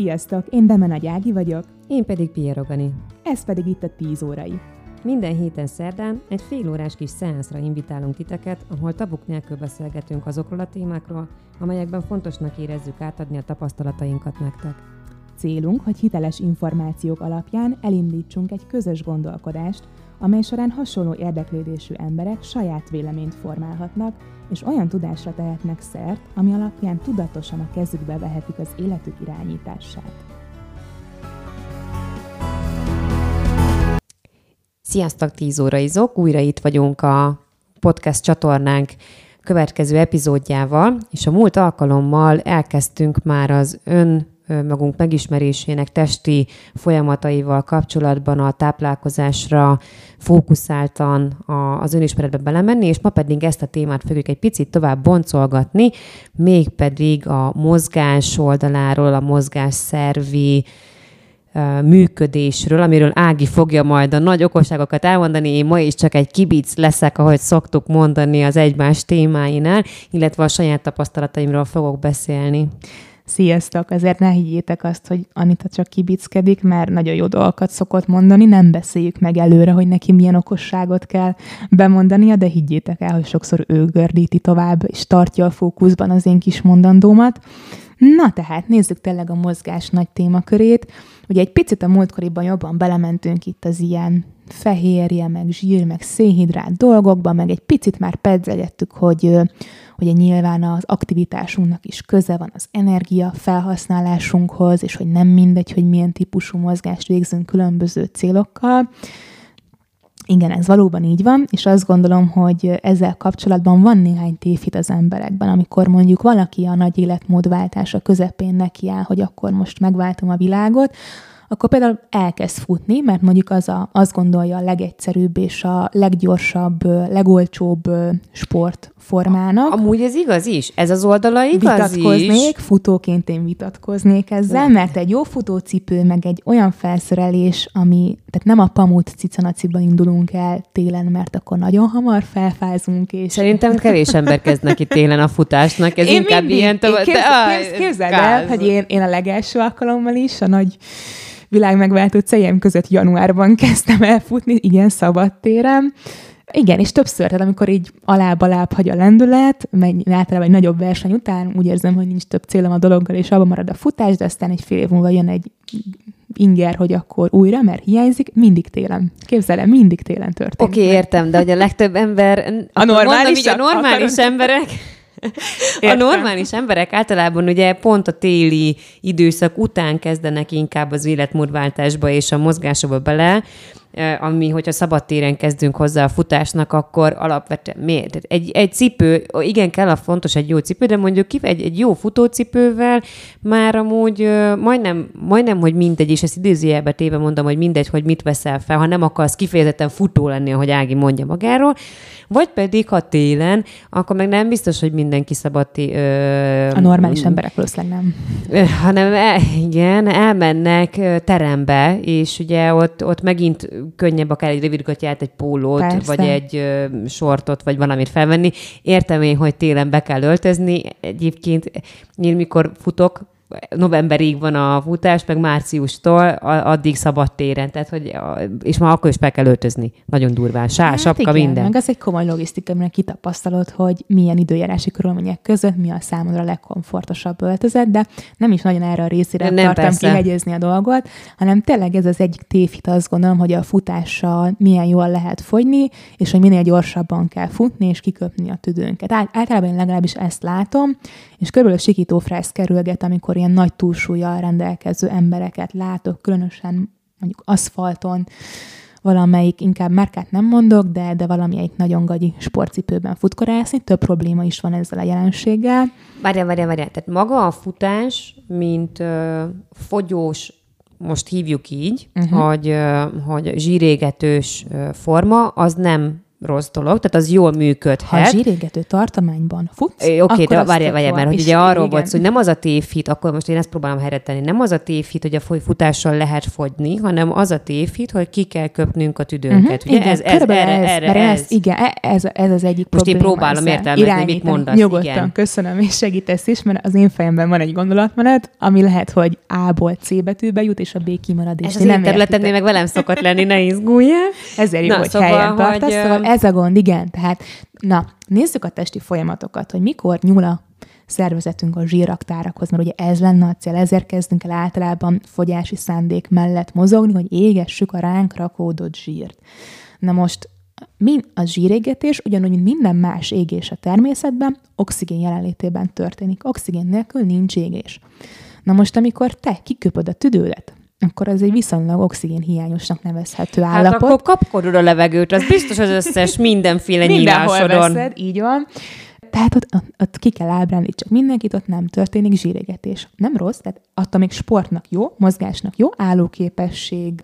Sziasztok, én Bemen Ági vagyok. Én pedig Pierogani. Ez pedig itt a 10 órai. Minden héten szerdán egy fél órás kis szeánszra invitálunk titeket, ahol tabuk nélkül beszélgetünk azokról a témákról, amelyekben fontosnak érezzük átadni a tapasztalatainkat nektek. Célunk, hogy hiteles információk alapján elindítsunk egy közös gondolkodást, amely során hasonló érdeklődésű emberek saját véleményt formálhatnak, és olyan tudásra tehetnek szert, ami alapján tudatosan a kezükbe vehetik az életük irányítását. Sziasztok, 10 óra izok! Újra itt vagyunk a podcast csatornánk következő epizódjával, és a múlt alkalommal elkezdtünk már az ön magunk megismerésének testi folyamataival kapcsolatban a táplálkozásra fókuszáltan az önismeretbe belemenni, és ma pedig ezt a témát fogjuk egy picit tovább boncolgatni, mégpedig a mozgás oldaláról, a mozgás szervi működésről, amiről Ági fogja majd a nagy okosságokat elmondani. Én ma is csak egy kibic leszek, ahogy szoktuk mondani az egymás témáinál, illetve a saját tapasztalataimról fogok beszélni. Sziasztok! Azért ne higgyétek azt, hogy Anita csak kibickedik, mert nagyon jó dolgokat szokott mondani, nem beszéljük meg előre, hogy neki milyen okosságot kell bemondania, de higgyétek el, hogy sokszor ő gördíti tovább, és tartja a fókuszban az én kis mondandómat. Na tehát nézzük tényleg a mozgás nagy témakörét. Ugye egy picit a múltkoriban jobban belementünk itt az ilyen fehérje, meg zsír, meg szénhidrát dolgokba, meg egy picit már pedzegettük, hogy, hogy nyilván az aktivitásunknak is köze van az energia felhasználásunkhoz, és hogy nem mindegy, hogy milyen típusú mozgást végzünk különböző célokkal. Igen, ez valóban így van, és azt gondolom, hogy ezzel kapcsolatban van néhány tévhit az emberekben, amikor mondjuk valaki a nagy életmódváltása közepén nekiáll, hogy akkor most megváltom a világot, akkor például elkezd futni, mert mondjuk az a, azt gondolja a legegyszerűbb és a leggyorsabb, legolcsóbb sportformának. Amúgy ez igaz is? Ez az oldala igaz Vitatkoznék, is? futóként én vitatkoznék ezzel, mert egy jó futócipő, meg egy olyan felszerelés, ami, tehát nem a pamut cicanaciban indulunk el télen, mert akkor nagyon hamar felfázunk. És... Szerintem kevés ember kezd neki télen a futásnak, ez én inkább mindig, ilyen tovább. Képz, képz, képzeld el, hogy én, én a legelső alkalommal is, a nagy világ megváltó céljaim között januárban kezdtem elfutni, igen, szabadtéren. Igen, és többször, tehát amikor így alább-alább hagy a lendület, megy általában egy nagyobb verseny után, úgy érzem, hogy nincs több célom a dologgal, és abban marad a futás, de aztán egy fél év múlva jön egy inger, hogy akkor újra, mert hiányzik, mindig télen. Képzelem, mindig télen történik. Oké, okay, értem, de hogy a legtöbb ember, a normális, mondom, a normális emberek, a normális emberek általában ugye pont a téli időszak után kezdenek inkább az életmódváltásba és a mozgásba bele, ami, hogyha szabadtéren kezdünk hozzá a futásnak, akkor alapvetően miért? Egy, egy cipő, igen, kell a fontos egy jó cipő, de mondjuk ki egy, egy jó futócipővel már amúgy majdnem, majdnem, hogy mindegy, és ezt idézőjelbe téve mondom, hogy mindegy, hogy mit veszel fel, ha nem akarsz kifejezetten futó lenni, ahogy Ági mondja magáról, vagy pedig, ha télen, akkor meg nem biztos, hogy mindenki szabad ö, A normális emberek valószínűleg nem. Hanem, el, igen, elmennek terembe, és ugye ott, ott megint könnyebb akár egy rövidgatját, egy pólót, Persze. vagy egy ö, sortot, vagy valamit felvenni. Értem én, hogy télen be kell öltözni. Egyébként én mikor futok, novemberig van a futás, meg márciustól addig szabad téren, tehát hogy, és már akkor is fel kell öltözni. Nagyon durván. Sá, hát sapka, igen, minden. Meg ez egy komoly logisztika, mert kitapasztalod, hogy milyen időjárási körülmények között mi a számodra a legkomfortosabb öltözet, de nem is nagyon erre a részére nem, akartam persze. kihegyezni a dolgot, hanem tényleg ez az egyik tévhit, azt gondolom, hogy a futással milyen jól lehet fogyni, és hogy minél gyorsabban kell futni, és kiköpni a tüdőnket. Általában én legalábbis ezt látom, és körülbelül sikító kerülget, amikor ilyen nagy túlsúlyjal rendelkező embereket látok, különösen mondjuk aszfalton, valamelyik, inkább márkát nem mondok, de, de valamelyik nagyon gagyi sportcipőben futkorászni. Több probléma is van ezzel a jelenséggel. Várjál, várjál, várjál. Tehát maga a futás, mint ö, fogyós, most hívjuk így, uh-huh. hogy, ö, hogy zsírégetős ö, forma, az nem rossz dolog, tehát az jól működhet. Ha zsírégető tartományban futsz, Oké, okay, de várjál, várjál, mert hogy ugye arról volt szó, hogy nem az a tévhit, akkor most én ezt próbálom helyre tenni, nem az a tévhit, hogy a futással lehet fogyni, hanem az a tévhit, hogy ki kell köpnünk a tüdőnket. Uh-huh, ugye igen, ez, ez, erre, ez, erre, ez. ez. Igen, e- ez, ez az egyik Most én próbálom értelmezni, mit mondasz. Nyugodtan, igen. köszönöm, és segítesz is, mert az én fejemben van egy gondolatmenet, ami lehet, hogy A-ból C betűbe jut, és a B kimarad. És ez az én területemnél meg velem szokott lenni, ne izguljál. Ezért jó, hogy szóval, helyen tartasz. Szóval ez a gond, igen. Tehát, na, nézzük a testi folyamatokat, hogy mikor nyúl a szervezetünk a zsíraktárakhoz, mert ugye ez lenne a cél, ezért kezdünk el általában fogyási szándék mellett mozogni, hogy égessük a ránk rakódott zsírt. Na most min a zsírégetés ugyanúgy, mint minden más égés a természetben, oxigén jelenlétében történik. Oxigén nélkül nincs égés. Na most, amikor te kiköpöd a tüdődet, akkor az egy viszonylag oxigén hiányosnak nevezhető hát állapot. Hát akkor kapkodod a levegőt, az biztos az összes mindenféle Mindenhol veszed, így van. Tehát ott, ott, ott ki kell ábrálni, csak mindenkit, ott nem történik zsírégetés. Nem rossz, tehát attól még sportnak jó, mozgásnak jó, állóképesség,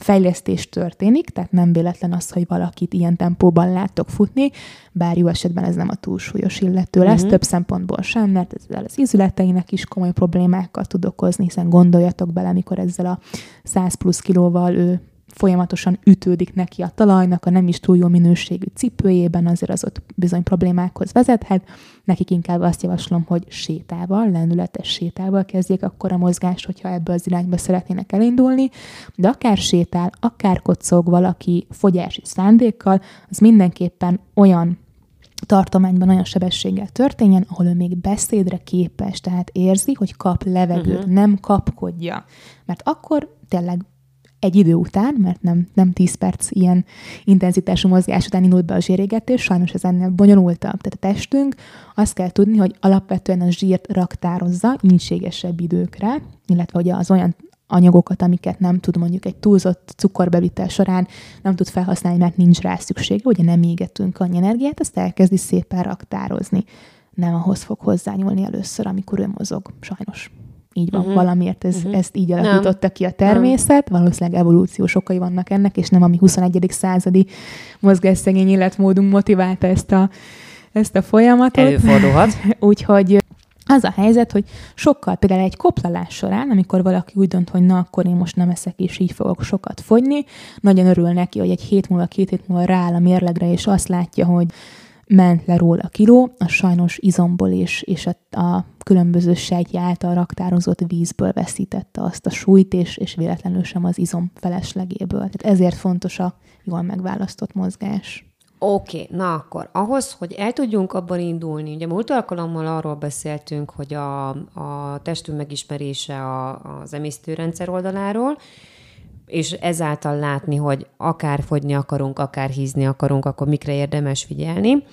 fejlesztés történik, tehát nem véletlen az, hogy valakit ilyen tempóban láttok futni, bár jó esetben ez nem a túlsúlyos illető lesz, uh-huh. több szempontból sem, mert ezzel az izületeinek is komoly problémákat tud okozni, hiszen gondoljatok bele, amikor ezzel a 100 plusz kilóval ő folyamatosan ütődik neki a talajnak, a nem is túl jó minőségű cipőjében, azért az ott bizony problémákhoz vezethet. Nekik inkább azt javaslom, hogy sétával, lendületes sétával kezdjék akkor a mozgást, hogyha ebből az irányba szeretnének elindulni, de akár sétál, akár kocog valaki fogyási szándékkal, az mindenképpen olyan tartományban olyan sebességgel történjen, ahol ő még beszédre képes, tehát érzi, hogy kap levegőt, uh-huh. nem kapkodja. Mert akkor tényleg egy idő után, mert nem, nem 10 perc ilyen intenzitású mozgás után indult be a zsérégetés, sajnos ez ennél bonyolultabb. Tehát a testünk azt kell tudni, hogy alapvetően a zsírt raktározza ínségesebb időkre, illetve hogy az olyan anyagokat, amiket nem tud mondjuk egy túlzott cukorbevitel során nem tud felhasználni, mert nincs rá szüksége, ugye nem égetünk annyi energiát, azt elkezdi szépen raktározni. Nem ahhoz fog hozzányúlni először, amikor ő mozog, sajnos így van, uh-huh. valamiért ez, uh-huh. ezt így alakította ki a természet, nem. valószínűleg evolúciós okai vannak ennek, és nem a mi 21. századi mozgásszegény életmódunk motiválta ezt a, ezt a folyamatot. Előfordulhat. Úgyhogy az a helyzet, hogy sokkal például egy koplalás során, amikor valaki úgy dönt, hogy na, akkor én most nem eszek, és így fogok sokat fogyni, nagyon örül neki, hogy egy hét múlva, két hét múlva rááll a mérlegre, és azt látja, hogy ment le róla a kiló, a sajnos izomból és, és a, a különböző sejtje által raktározott vízből veszítette azt a súlyt, és, és véletlenül sem az izom feleslegéből. Tehát ezért fontos a jól megválasztott mozgás. Oké, okay, na akkor ahhoz, hogy el tudjunk abban indulni, ugye múlt alkalommal arról beszéltünk, hogy a, a testünk megismerése a, az emésztőrendszer oldaláról, és ezáltal látni, hogy akár fogyni akarunk, akár hízni akarunk, akkor mikre érdemes figyelni,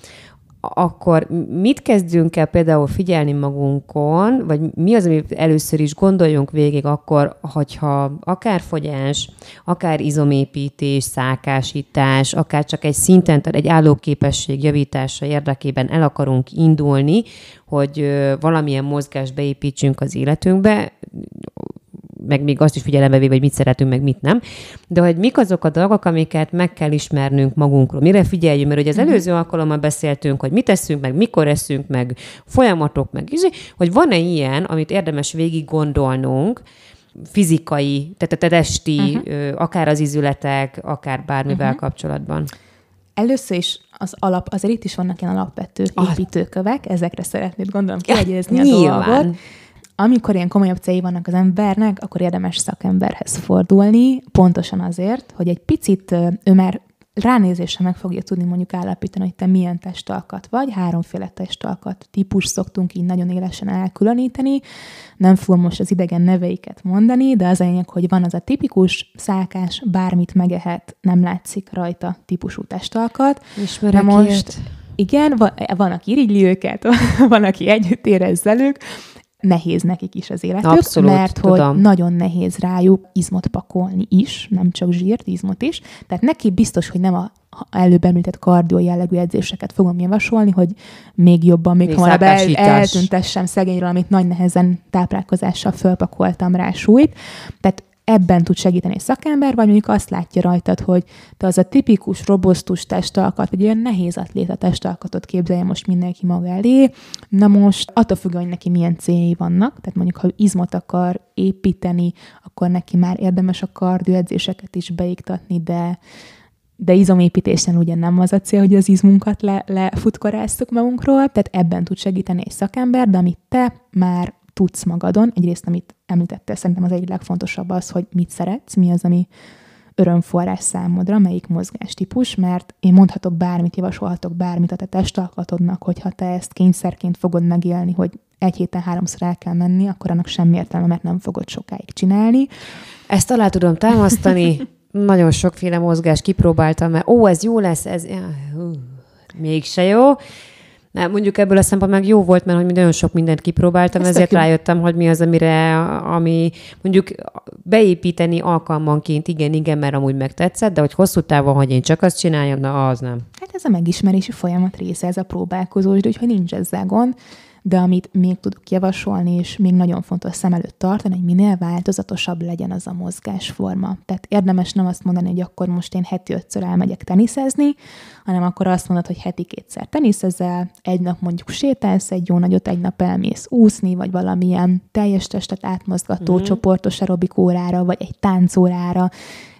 akkor mit kezdünk el például figyelni magunkon, vagy mi az, amit először is gondoljunk végig akkor, hogyha akár fogyás, akár izomépítés, szákásítás, akár csak egy szinten, tehát egy állóképesség javítása érdekében el akarunk indulni, hogy valamilyen mozgást beépítsünk az életünkbe, meg még azt is figyelembe véve, hogy mit szeretünk, meg mit nem. De hogy mik azok a dolgok, amiket meg kell ismernünk magunkról, mire figyeljünk, mert ugye az mhm. előző alkalommal beszéltünk, hogy mit eszünk, meg mikor eszünk, meg folyamatok, meg is, hogy van-e ilyen, amit érdemes végig gondolnunk, fizikai, tehát a testi, uh-huh. akár az izületek, akár bármivel uh-huh. kapcsolatban? Először is az alap, azért itt is vannak ilyen alapvető építőkövek, ezekre szeretnéd gondolom kiegyezni a dolgot amikor ilyen komolyabb célja vannak az embernek, akkor érdemes szakemberhez fordulni, pontosan azért, hogy egy picit ő már ránézésre meg fogja tudni mondjuk állapítani, hogy te milyen testalkat vagy, háromféle testalkat típus szoktunk így nagyon élesen elkülöníteni, nem fogom most az idegen neveiket mondani, de az lényeg, hogy van az a tipikus szálkás, bármit megehet, nem látszik rajta típusú testalkat. Ismerek de most ilyet. Igen, van, van, aki irigyli őket, van, aki együtt érez velük, nehéz nekik is az életük, Abszolút, mert tudom. hogy nagyon nehéz rájuk izmot pakolni is, nem csak zsírt, izmot is. Tehát neki biztos, hogy nem a előbb említett kardió jellegű edzéseket fogom javasolni, hogy még jobban, még, még hamarabb el, eltüntessem szegényről, amit nagy nehezen táplálkozással fölpakoltam rá súlyt. Tehát ebben tud segíteni egy szakember, vagy mondjuk azt látja rajtad, hogy te az a tipikus, robosztus testalkat, vagy olyan nehéz atléta testalkatot képzelje most mindenki maga elé. Na most attól függően, hogy neki milyen céljai vannak, tehát mondjuk, ha izmot akar építeni, akkor neki már érdemes a kardioedzéseket is beiktatni, de de izomépítésen ugye nem az a cél, hogy az izmunkat le, lefutkorásszuk magunkról, tehát ebben tud segíteni egy szakember, de amit te már tudsz magadon, egyrészt amit említettél, szerintem az egyik legfontosabb az, hogy mit szeretsz, mi az, ami örömforrás számodra, melyik mozgástípus, mert én mondhatok bármit, javasolhatok bármit a te testalkatodnak, hogyha te ezt kényszerként fogod megélni, hogy egy héten háromszor el kell menni, akkor annak semmi értelme, mert nem fogod sokáig csinálni. Ezt alá tudom támasztani. Nagyon sokféle mozgás kipróbáltam, mert ó, ez jó lesz, ez hú, mégse jó. Na, mondjuk ebből a szempontból meg jó volt, mert hogy nagyon sok mindent kipróbáltam, Ez ezért rájöttem, hogy mi az, amire, ami mondjuk beépíteni alkalmanként, igen, igen, mert amúgy megtetszett, de hogy hosszú távon, hogy én csak azt csináljam, na az nem. Hát ez a megismerési folyamat része, ez a próbálkozós, de hogyha nincs ezzel gond, de amit még tudok javasolni, és még nagyon fontos szem előtt tartani, hogy minél változatosabb legyen az a mozgásforma. Tehát érdemes nem azt mondani, hogy akkor most én heti ötször elmegyek teniszezni, hanem akkor azt mondod, hogy heti kétszer teniszezel, egy nap mondjuk sétálsz egy jó nagyot, egy nap elmész úszni, vagy valamilyen teljes testet átmozgató mm-hmm. csoportos aerobik órára, vagy egy táncórára,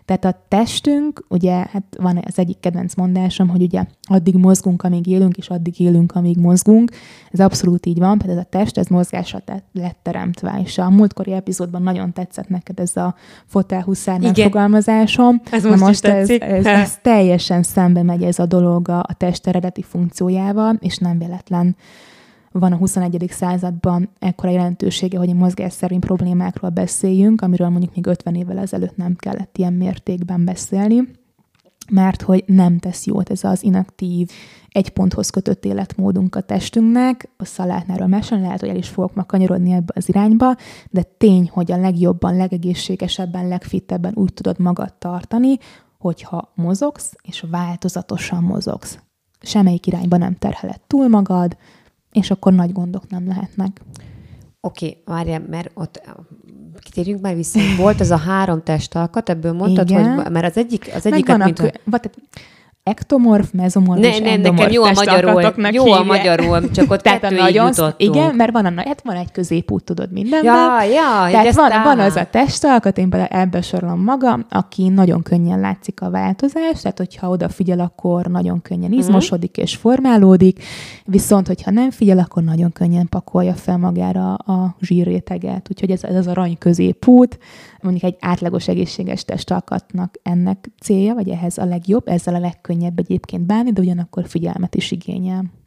tehát a testünk, ugye, hát van az egyik kedvenc mondásom, hogy ugye addig mozgunk, amíg élünk, és addig élünk, amíg mozgunk. Ez abszolút így van, például a test, ez mozgásra lett teremtve, és a múltkori epizódban nagyon tetszett neked ez a fotelhuszár megfogalmazásom. Ez most, most ez, ez, ez, teljesen szembe megy ez a dolog a, a test eredeti funkciójával, és nem véletlen van a 21. században ekkora jelentősége, hogy a mozgásszervi problémákról beszéljünk, amiről mondjuk még 50 évvel ezelőtt nem kellett ilyen mértékben beszélni, mert hogy nem tesz jót ez az inaktív, egy ponthoz kötött életmódunk a testünknek. A szalátnáról mesélni lehet, hogy el is fogok ma kanyarodni ebbe az irányba, de tény, hogy a legjobban, legegészségesebben, legfittebben úgy tudod magad tartani, hogyha mozogsz, és változatosan mozogsz. Semmelyik irányba nem terheled túl magad, és akkor nagy gondok nem lehetnek. Oké, okay, várjál, mert ott kitérjünk már vissza. Volt az a három testalkat, ebből mondtad, Igen. hogy mert az egyik, az egyiket, mint... A ektomorf, mezomorf ne, és ne, nekem jó a magyarul, jó a magyarul, csak ott Tehát kettőig nagyon, jutottunk. Igen, mert van, a, hát van egy középút, tudod, mindenben. Ja, ja, Tehát van, van, az a testalkat, én például ebbe sorolom magam, aki nagyon könnyen látszik a változás, tehát hogyha odafigyel, akkor nagyon könnyen mhm. izmosodik és formálódik, viszont hogyha nem figyel, akkor nagyon könnyen pakolja fel magára a zsírréteget. Úgyhogy ez, ez az arany középút, mondjuk egy átlagos egészséges testalkatnak ennek célja, vagy ehhez a legjobb, ezzel a legkönnyebb egyébként bánni, de ugyanakkor figyelmet is igényel.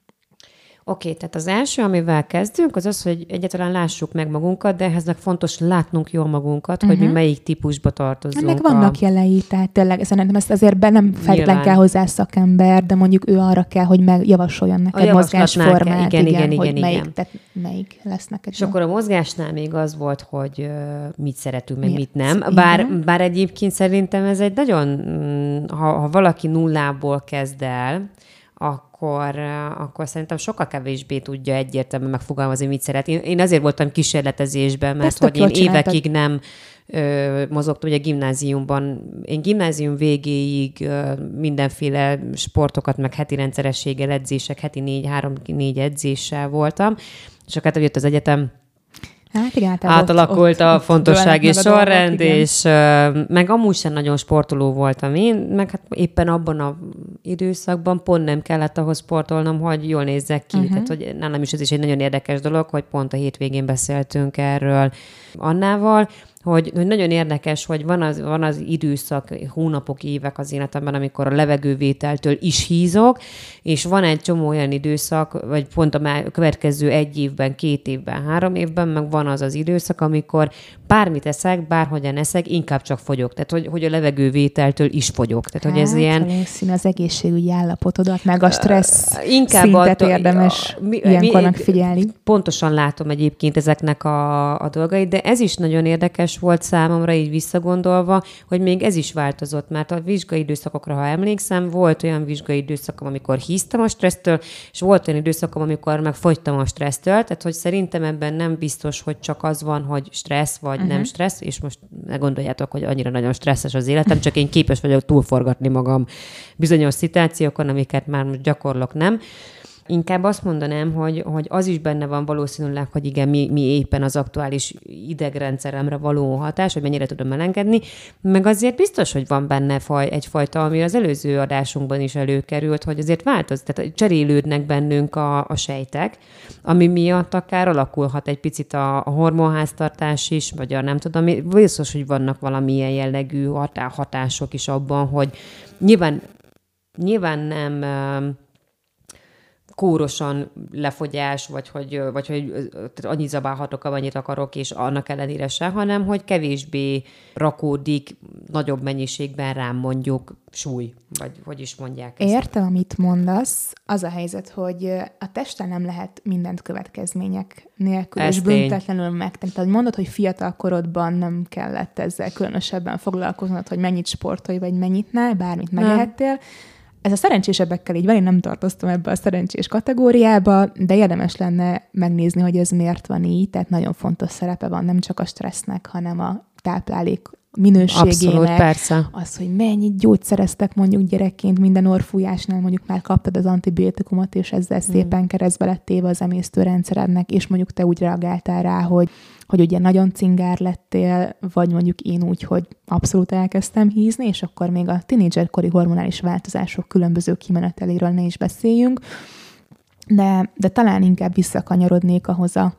Oké, okay, tehát az első, amivel kezdünk, az az, hogy egyáltalán lássuk meg magunkat, de ehhez meg fontos látnunk jól magunkat, uh-huh. hogy mi mhm. melyik típusba tartozunk. Ennek vannak a... jelei, tehát tényleg szerintem ezt azért be nem feltétlenül kell hozzá szakember, de mondjuk ő arra kell, hogy megjavasoljon neked mozgásformát. Igen, igen, igen, hogy igen, melyik, igen. Tehát melyik lesz neked. És jó. akkor a mozgásnál még az volt, hogy uh, mit szeretünk, meg mit nem. Bár, bár egyébként szerintem ez egy nagyon, mm, ha, ha valaki nullából kezd el, akkor, akkor szerintem sokkal kevésbé tudja egyértelműen megfogalmazni, mit szeret. Én, én azért voltam kísérletezésben, mert hogy én évekig nem ö, mozogtam, ugye gimnáziumban. Én gimnázium végéig ö, mindenféle sportokat, meg heti rendszerességgel, edzések, heti négy, három-négy edzéssel voltam, és akkor hát jött az egyetem, Hát igen, átalakult ott, a ott fontossági sorrend, dolgok, és uh, meg amúgy sem nagyon sportoló voltam én, meg hát éppen abban a időszakban pont nem kellett ahhoz sportolnom, hogy jól nézzek ki. Uh-huh. Tehát, hogy nálam is ez is egy nagyon érdekes dolog, hogy pont a hétvégén beszéltünk erről Annával, hogy, hogy nagyon érdekes, hogy van az, van az időszak, hónapok, évek az életemben, amikor a levegővételtől is hízok, és van egy csomó olyan időszak, vagy pont a következő egy évben, két évben, három évben, meg van az az időszak, amikor bármit eszek, bárhogyan eszek, inkább csak fogyok. Tehát, hogy, hogy a levegővételtől is fogyok. Tehát, hát, hogy ez hát, ilyen... Valószínű az egészségügyi állapotodat, meg a stressz uh, inkább szintet attól, érdemes a, mi, ilyenkor megfigyelni. Pontosan látom egyébként ezeknek a, a dolgait, de ez is nagyon érdekes, érdekes volt számomra így visszagondolva, hogy még ez is változott, mert a vizsgai időszakokra, ha emlékszem, volt olyan vizsgai időszakom, amikor híztam a stressztől, és volt olyan időszakom, amikor meg fogytam a stressztől, tehát hogy szerintem ebben nem biztos, hogy csak az van, hogy stressz vagy uh-huh. nem mhm. stressz, és most ne gondoljátok, hogy annyira nagyon stresszes az életem, csak én képes vagyok túlforgatni magam bizonyos szituációkon, amiket már most gyakorlok nem. Inkább azt mondanám, hogy, hogy az is benne van valószínűleg, hogy igen, mi, mi éppen az aktuális idegrendszeremre való hatás, hogy mennyire tudom elengedni, meg azért biztos, hogy van benne faj, egyfajta, ami az előző adásunkban is előkerült, hogy azért változ, tehát cserélődnek bennünk a, a sejtek, ami miatt akár alakulhat egy picit a, a hormonháztartás is, vagy a nem tudom, biztos, hogy vannak valamilyen jellegű hatások is abban, hogy nyilván, nyilván nem kórosan lefogyás, vagy hogy, vagy hogy annyit zabálhatok, amennyit akarok, és annak ellenére se, hanem hogy kevésbé rakódik nagyobb mennyiségben rám mondjuk súly, vagy hogy is mondják ezt. Értem, amit mondasz. Az a helyzet, hogy a testen nem lehet mindent következmények nélkül Ez és büntetlenül megtenni. Tehát mondod, hogy fiatal korodban nem kellett ezzel különösebben foglalkoznod, hogy mennyit sportolj, vagy mennyit ne, bármit megehettél. Nem ez a szerencsésebbekkel így van, én nem tartoztam ebbe a szerencsés kategóriába, de érdemes lenne megnézni, hogy ez miért van így, tehát nagyon fontos szerepe van nem csak a stressznek, hanem a táplálék minőségének. Abszolút, persze. Az, hogy mennyit gyógyszereztek mondjuk gyerekként minden orfújásnál, mondjuk már kaptad az antibiotikumot, és ezzel mm. szépen keresztbe lett téve az emésztőrendszerednek, és mondjuk te úgy reagáltál rá, hogy hogy ugye nagyon cingár lettél, vagy mondjuk én úgy, hogy abszolút elkezdtem hízni, és akkor még a tinédzserkori hormonális változások különböző kimeneteléről ne is beszéljünk, de, de talán inkább visszakanyarodnék ahhoz a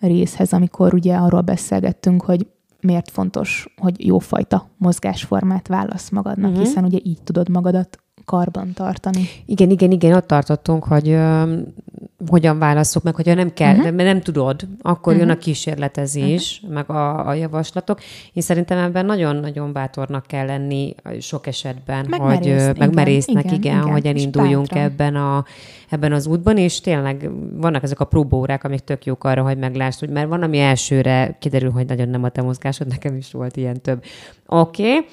részhez, amikor ugye arról beszélgettünk, hogy miért fontos, hogy jófajta mozgásformát válasz magadnak, uh-huh. hiszen ugye így tudod magadat karban tartani. Igen, igen, igen, ott tartottunk, hogy ö, hogyan válaszok meg, hogyha nem kell, uh-huh. mert nem tudod, akkor uh-huh. jön a mhm. kísérletezés, uh-huh. meg a, a javaslatok. Én szerintem ebben nagyon-nagyon bátornak kell lenni sok esetben, meg hogy igen, merésznek, igen, igen, igen, hogy elinduljunk ebben, a, ebben az útban, és tényleg vannak ezek a próbórák, amik tök jók arra, hogy meglásd, hogy mert van, ami elsőre kiderül, hogy nagyon nem a te mozgásod, nekem is volt ilyen több. Oké, okay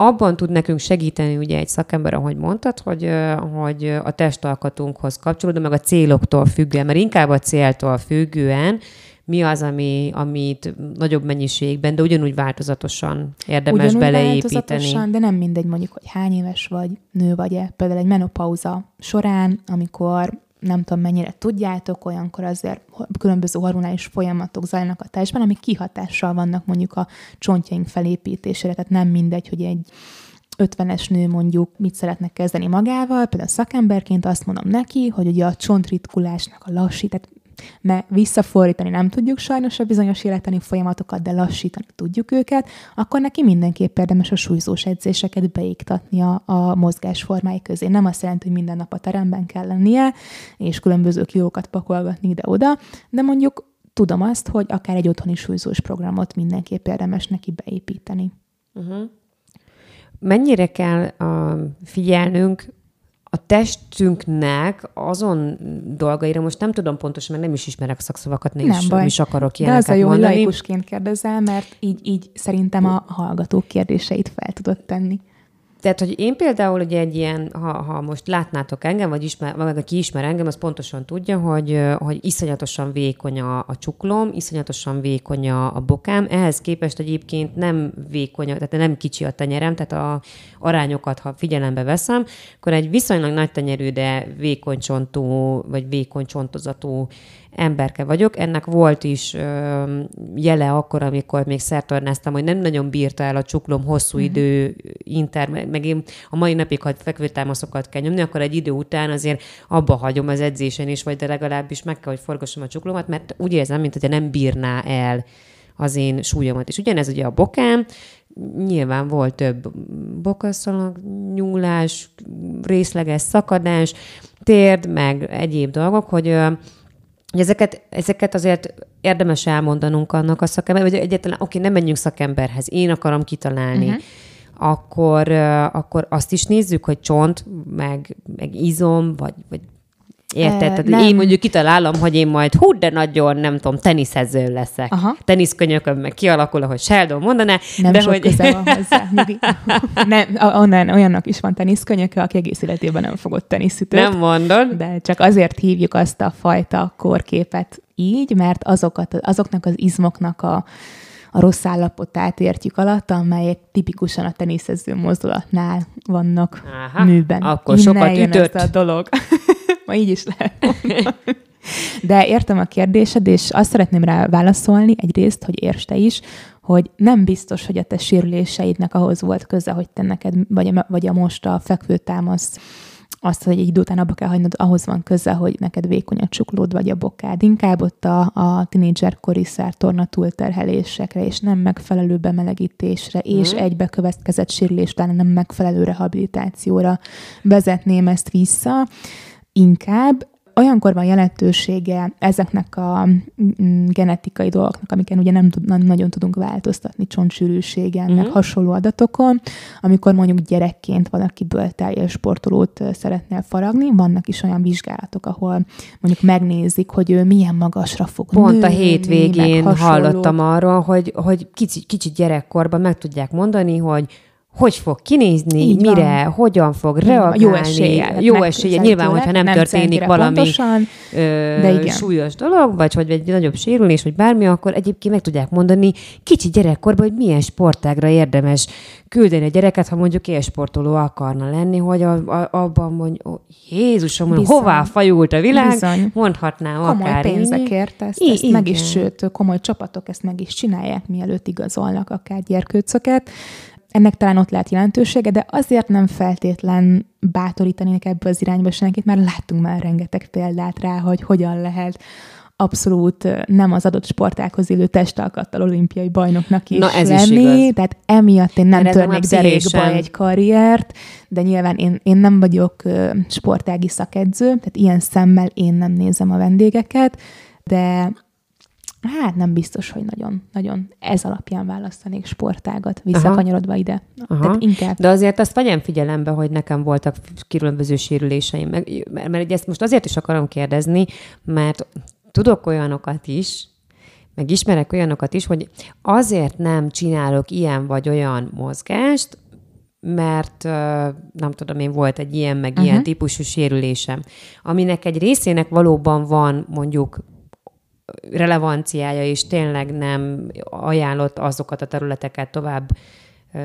abban tud nekünk segíteni ugye egy szakember, ahogy mondtad, hogy, hogy a testalkatunkhoz kapcsolódó, meg a céloktól függően, mert inkább a céltól függően mi az, ami, amit nagyobb mennyiségben, de ugyanúgy változatosan érdemes ugyanúgy beleépíteni. Változatosan, de nem mindegy mondjuk, hogy hány éves vagy, nő vagy-e. Például egy menopauza során, amikor nem tudom mennyire tudjátok, olyankor azért különböző hormonális folyamatok zajlanak a testben, amik kihatással vannak mondjuk a csontjaink felépítésére, tehát nem mindegy, hogy egy 50-es nő mondjuk mit szeretne kezdeni magával, például szakemberként azt mondom neki, hogy ugye a csontritkulásnak a lassít, tehát mert visszafordítani nem tudjuk sajnos a bizonyos életeni folyamatokat, de lassítani tudjuk őket, akkor neki mindenképp érdemes a súlyzós edzéseket beiktatni a, a mozgásformái közé. Nem azt jelenti, hogy minden nap a teremben kell lennie, és különböző kilókat pakolgatni ide-oda, de mondjuk tudom azt, hogy akár egy otthoni súlyzós programot mindenképp érdemes neki beépíteni. Uh-huh. Mennyire kell uh, figyelnünk a testünknek azon dolgaira, most nem tudom pontosan, mert nem is ismerek szakszavakat, nem, is, nem is akarok ilyeneket De az a jó, mondani. laikusként kérdezel, mert így, így szerintem a hallgatók kérdéseit fel tudod tenni. Tehát, hogy én például ugye egy ilyen, ha, ha most látnátok engem, vagy, ismer, vagy aki ismer engem, az pontosan tudja, hogy, hogy iszonyatosan vékony a, a csuklom, iszonyatosan vékony a, a bokám, ehhez képest egyébként nem vékony, tehát nem kicsi a tenyerem, tehát a arányokat, ha figyelembe veszem, akkor egy viszonylag nagy tenyerű, de vékony csontú, vagy vékony csontozatú emberke vagyok. Ennek volt is ö, jele akkor, amikor még szertornáztam, hogy nem nagyon bírta el a csuklom hosszú uh-huh. idő inter, meg én a mai napig, ha fekvőtámaszokat kell nyomni, akkor egy idő után azért abba hagyom az edzésen is, vagy de legalábbis meg kell, hogy forgassam a csuklomat, mert úgy érzem, mint hogy nem bírná el az én súlyomat. És ugyanez ugye a bokám, nyilván volt több bokaszalag, nyúlás, részleges szakadás, térd, meg egyéb dolgok, hogy ezeket, ezeket azért érdemes elmondanunk annak a szakember, vagy egyáltalán, oké, nem menjünk szakemberhez, én akarom kitalálni, uh-huh. akkor, akkor azt is nézzük, hogy csont, meg, meg izom, vagy, vagy Érted? Tehát nem. én mondjuk kitalálom, hogy én majd hú, de nagyon, nem tudom, teniszező leszek. Aha. Teniszkönyököm meg kialakul, ahogy Sheldon mondaná. Nem de sok hogy... köze van hozzá. nem, onnan olyannak is van teniszkönyöke, aki egész életében nem fogott teniszütőt. Nem mondod. De csak azért hívjuk azt a fajta korképet így, mert azokat, azoknak az izmoknak a a rossz állapotát értjük alatt, amelyek tipikusan a teniszező mozdulatnál vannak Aha, műben. Akkor Innen sokat ütött. a dolog. Ma így is lehet De értem a kérdésed, és azt szeretném rá válaszolni egyrészt, hogy érts te is, hogy nem biztos, hogy a te sérüléseidnek ahhoz volt köze, hogy te neked, vagy a, vagy a most a fekvőtámasz azt, hogy egy idő után abba kell hagynod, ahhoz van köze, hogy neked vékony a csuklód vagy a bokád. Inkább ott a, a tinédzserkori szártorna túlterhelésekre és nem megfelelő bemelegítésre mm. és egybe következett sérülés nem megfelelő rehabilitációra vezetném ezt vissza. Inkább olyankor van jelentősége ezeknek a mm, genetikai dolgoknak, amiken ugye nem, tud, nem nagyon tudunk változtatni csontsűrűségen, mm-hmm. meg mhm. hasonló adatokon, amikor mondjuk gyerekként valakiből teljes sportolót szeretnél faragni, vannak is olyan vizsgálatok, ahol mondjuk megnézik, hogy ő milyen magasra fog Pont nőni, a hétvégén hallottam arról, hogy, hogy kicsit, kicsit gyerekkorban meg tudják mondani, hogy hogy fog kinézni, Így mire, van. hogyan fog reagálni. Jó esélye. Jó esélye. Nyilván, hogyha nem, nem történik valami pontosan, ö, de igen. súlyos dolog, vagy hogy egy nagyobb sérülés, vagy bármi, akkor egyébként meg tudják mondani kicsi gyerekkorban, hogy milyen sportágra érdemes küldeni a gyereket, ha mondjuk élsportoló akarna lenni, hogy a, a, abban mondjuk, oh, Jézusom, Bizony. hová fajult a világ, Bizony. mondhatnám komoly akár pénzekért ezt, ezt I- meg is, sőt, komoly csapatok ezt meg is csinálják, mielőtt igazolnak akár gyerkőcöket ennek talán ott lehet jelentősége, de azért nem feltétlen bátorítanék ebbe az irányba senkit, mert láttunk már rengeteg példát rá, hogy hogyan lehet abszolút nem az adott sportákhoz illő testalkattal olimpiai bajnoknak is Na, ez lenni. Is igaz. Tehát emiatt én nem Mert törnék derékba egy karriert, de nyilván én, én nem vagyok sportági szakedző, tehát ilyen szemmel én nem nézem a vendégeket, de Hát nem biztos, hogy nagyon, nagyon ez alapján választanék sportágat, visszakanyarodva Aha. ide. Aha. Tehát inkább. De azért azt vegyem figyelembe, hogy nekem voltak különböző sérüléseim, meg, mert, mert ezt most azért is akarom kérdezni, mert tudok olyanokat is, meg ismerek olyanokat is, hogy azért nem csinálok ilyen vagy olyan mozgást, mert nem tudom én, volt egy ilyen, meg uh-huh. ilyen típusú sérülésem, aminek egy részének valóban van mondjuk relevanciája is tényleg nem ajánlott azokat a területeket tovább ö,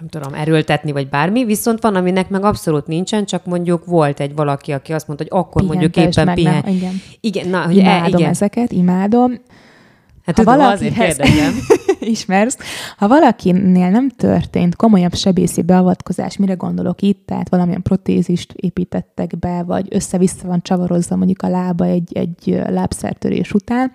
nem tudom, erőltetni, vagy bármi, viszont van, aminek meg abszolút nincsen, csak mondjuk volt egy valaki, aki azt mondta, hogy akkor mondjuk éppen pihen. igen. igen, na, hogy imádom e, igen. ezeket, imádom. Hát ha tudom, valakihez... azért kérdezem. ismersz. Ha valakinél nem történt komolyabb sebészi beavatkozás, mire gondolok itt, tehát valamilyen protézist építettek be, vagy össze-vissza van csavarozva mondjuk a lába egy, egy lábszertörés után,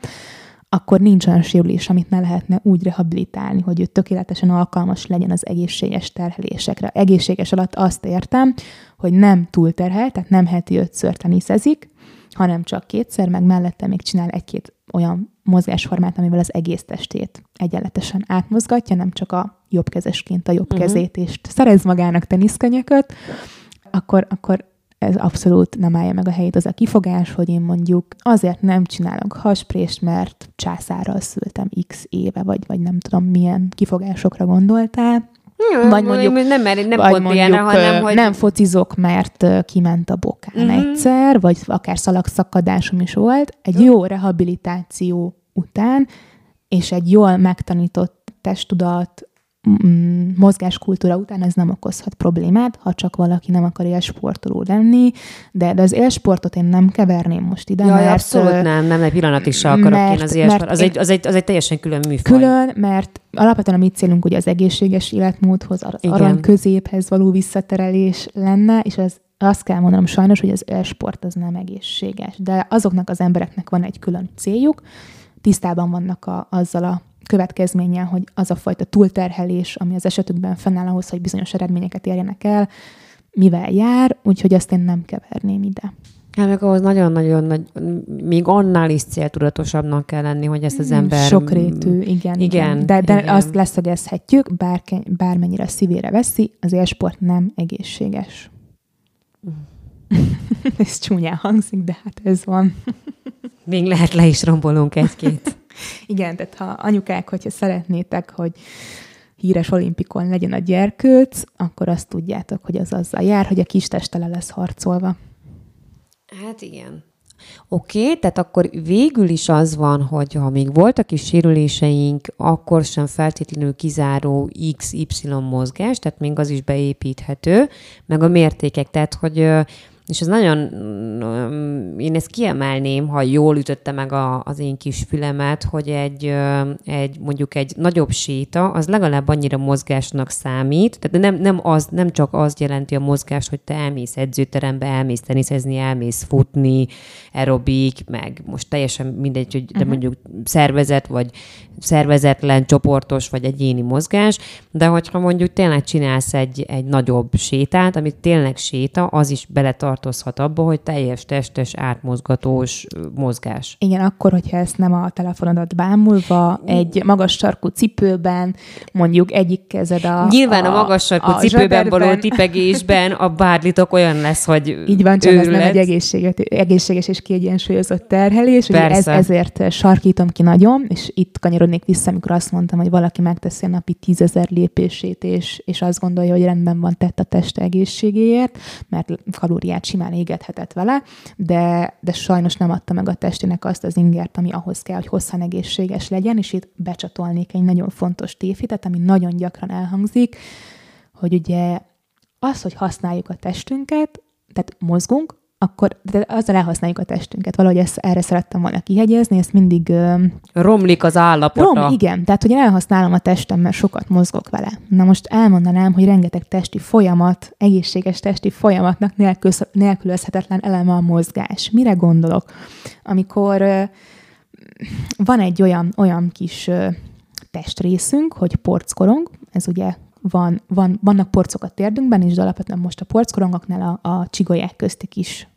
akkor nincs olyan sérülés, amit ne lehetne úgy rehabilitálni, hogy ő tökéletesen alkalmas legyen az egészséges terhelésekre. Egészséges alatt azt értem, hogy nem túlterhel, tehát nem heti ötször teniszezik, hanem csak kétszer, meg mellette még csinál egy-két olyan mozgásformát, amivel az egész testét egyenletesen átmozgatja, nem csak a jobbkezesként a jobb uh-huh. kezét, és szerez magának teniszkönyököt, akkor, akkor ez abszolút nem állja meg a helyét az a kifogás, hogy én mondjuk azért nem csinálok hasprést, mert császárral szültem x éve, vagy, vagy nem tudom milyen kifogásokra gondoltál, Hmm, vagy mondjuk, nem, mert nem vagy mondjuk, ilyenre, hanem, hogy... nem focizok, mert kiment a bokám uh-huh. egyszer, vagy akár szalagszakadásom is volt. Egy jó rehabilitáció után, és egy jól megtanított testtudat, mozgáskultúra után ez nem okozhat problémát, ha csak valaki nem akar élsportoló lenni, de, de az élsportot én nem keverném most ide. Jaj, mert, abszolút nem, nem egy pillanatig se akarok mert, én az élsport. Az, egy, az, egy, az egy teljesen külön műfaj. Külön, mert alapvetően a mi célunk ugye az egészséges életmódhoz, az Igen. arany középhez való visszaterelés lenne, és az azt kell mondanom sajnos, hogy az élsport az nem egészséges. De azoknak az embereknek van egy külön céljuk, tisztában vannak a, azzal a következménnyel, hogy az a fajta túlterhelés, ami az esetükben fennáll ahhoz, hogy bizonyos eredményeket érjenek el, mivel jár, úgyhogy azt én nem keverném ide. Hát meg ahhoz nagyon-nagyon nagy, még annál is céltudatosabbnak kell lenni, hogy ezt az hmm, ember... Sokrétű, igen. igen. igen de de igen. azt leszögezhetjük, bár, bármennyire szívére veszi, az élsport nem egészséges. ez csúnyán hangzik, de hát ez van. Még lehet le is rombolunk egy-két. Igen, tehát ha anyukák, hogyha szeretnétek, hogy híres olimpikon legyen a gyerkőc, akkor azt tudjátok, hogy az azzal jár, hogy a kis testele lesz harcolva. Hát igen. Oké, okay, tehát akkor végül is az van, hogy ha még voltak is sérüléseink, akkor sem feltétlenül kizáró XY mozgás, tehát még az is beépíthető, meg a mértékek, tehát hogy és ez nagyon, én ezt kiemelném, ha jól ütötte meg a, az én kis fülemet, hogy egy, egy, mondjuk egy nagyobb séta, az legalább annyira mozgásnak számít, tehát nem, nem, az, nem csak az jelenti a mozgás, hogy te elmész edzőterembe, elmész teniszezni, elmész futni, aerobik, meg most teljesen mindegy, hogy de uh-huh. mondjuk szervezet, vagy szervezetlen, csoportos, vagy egyéni mozgás, de hogyha mondjuk tényleg csinálsz egy, egy nagyobb sétát, amit tényleg séta, az is beletart tartozhat abba, hogy teljes testes, átmozgatós mozgás. Igen, akkor, hogyha ezt nem a telefonodat bámulva, egy magas sarkú cipőben, mondjuk egyik kezed a Nyilván a, a magas sarkú a cipőben való tipegésben a bárlitok olyan lesz, hogy Így van, csak ez nem egy egészséges és kiegyensúlyozott terhelés. Ez, ezért sarkítom ki nagyon, és itt kanyarodnék vissza, amikor azt mondtam, hogy valaki megteszi a napi tízezer lépését, és, és azt gondolja, hogy rendben van tett a test egészségéért, mert kalóriát simán égethetett vele, de, de sajnos nem adta meg a testének azt az ingert, ami ahhoz kell, hogy hosszan egészséges legyen, és itt becsatolnék egy nagyon fontos tévhitet, ami nagyon gyakran elhangzik, hogy ugye az, hogy használjuk a testünket, tehát mozgunk, akkor de azzal elhasználjuk a testünket. Valahogy ezt, erre szerettem volna kihegyezni, ezt mindig... Uh, Romlik az állapota. Rom, igen. Tehát, hogy én elhasználom a testem, mert sokat mozgok vele. Na most elmondanám, hogy rengeteg testi folyamat, egészséges testi folyamatnak nélkül, nélkülözhetetlen eleme a mozgás. Mire gondolok? Amikor uh, van egy olyan, olyan kis uh, testrészünk, hogy porckorong, ez ugye van, van, vannak porcok a térdünkben, és alapvetően most a porckorongoknál a, a csigolyák közti kis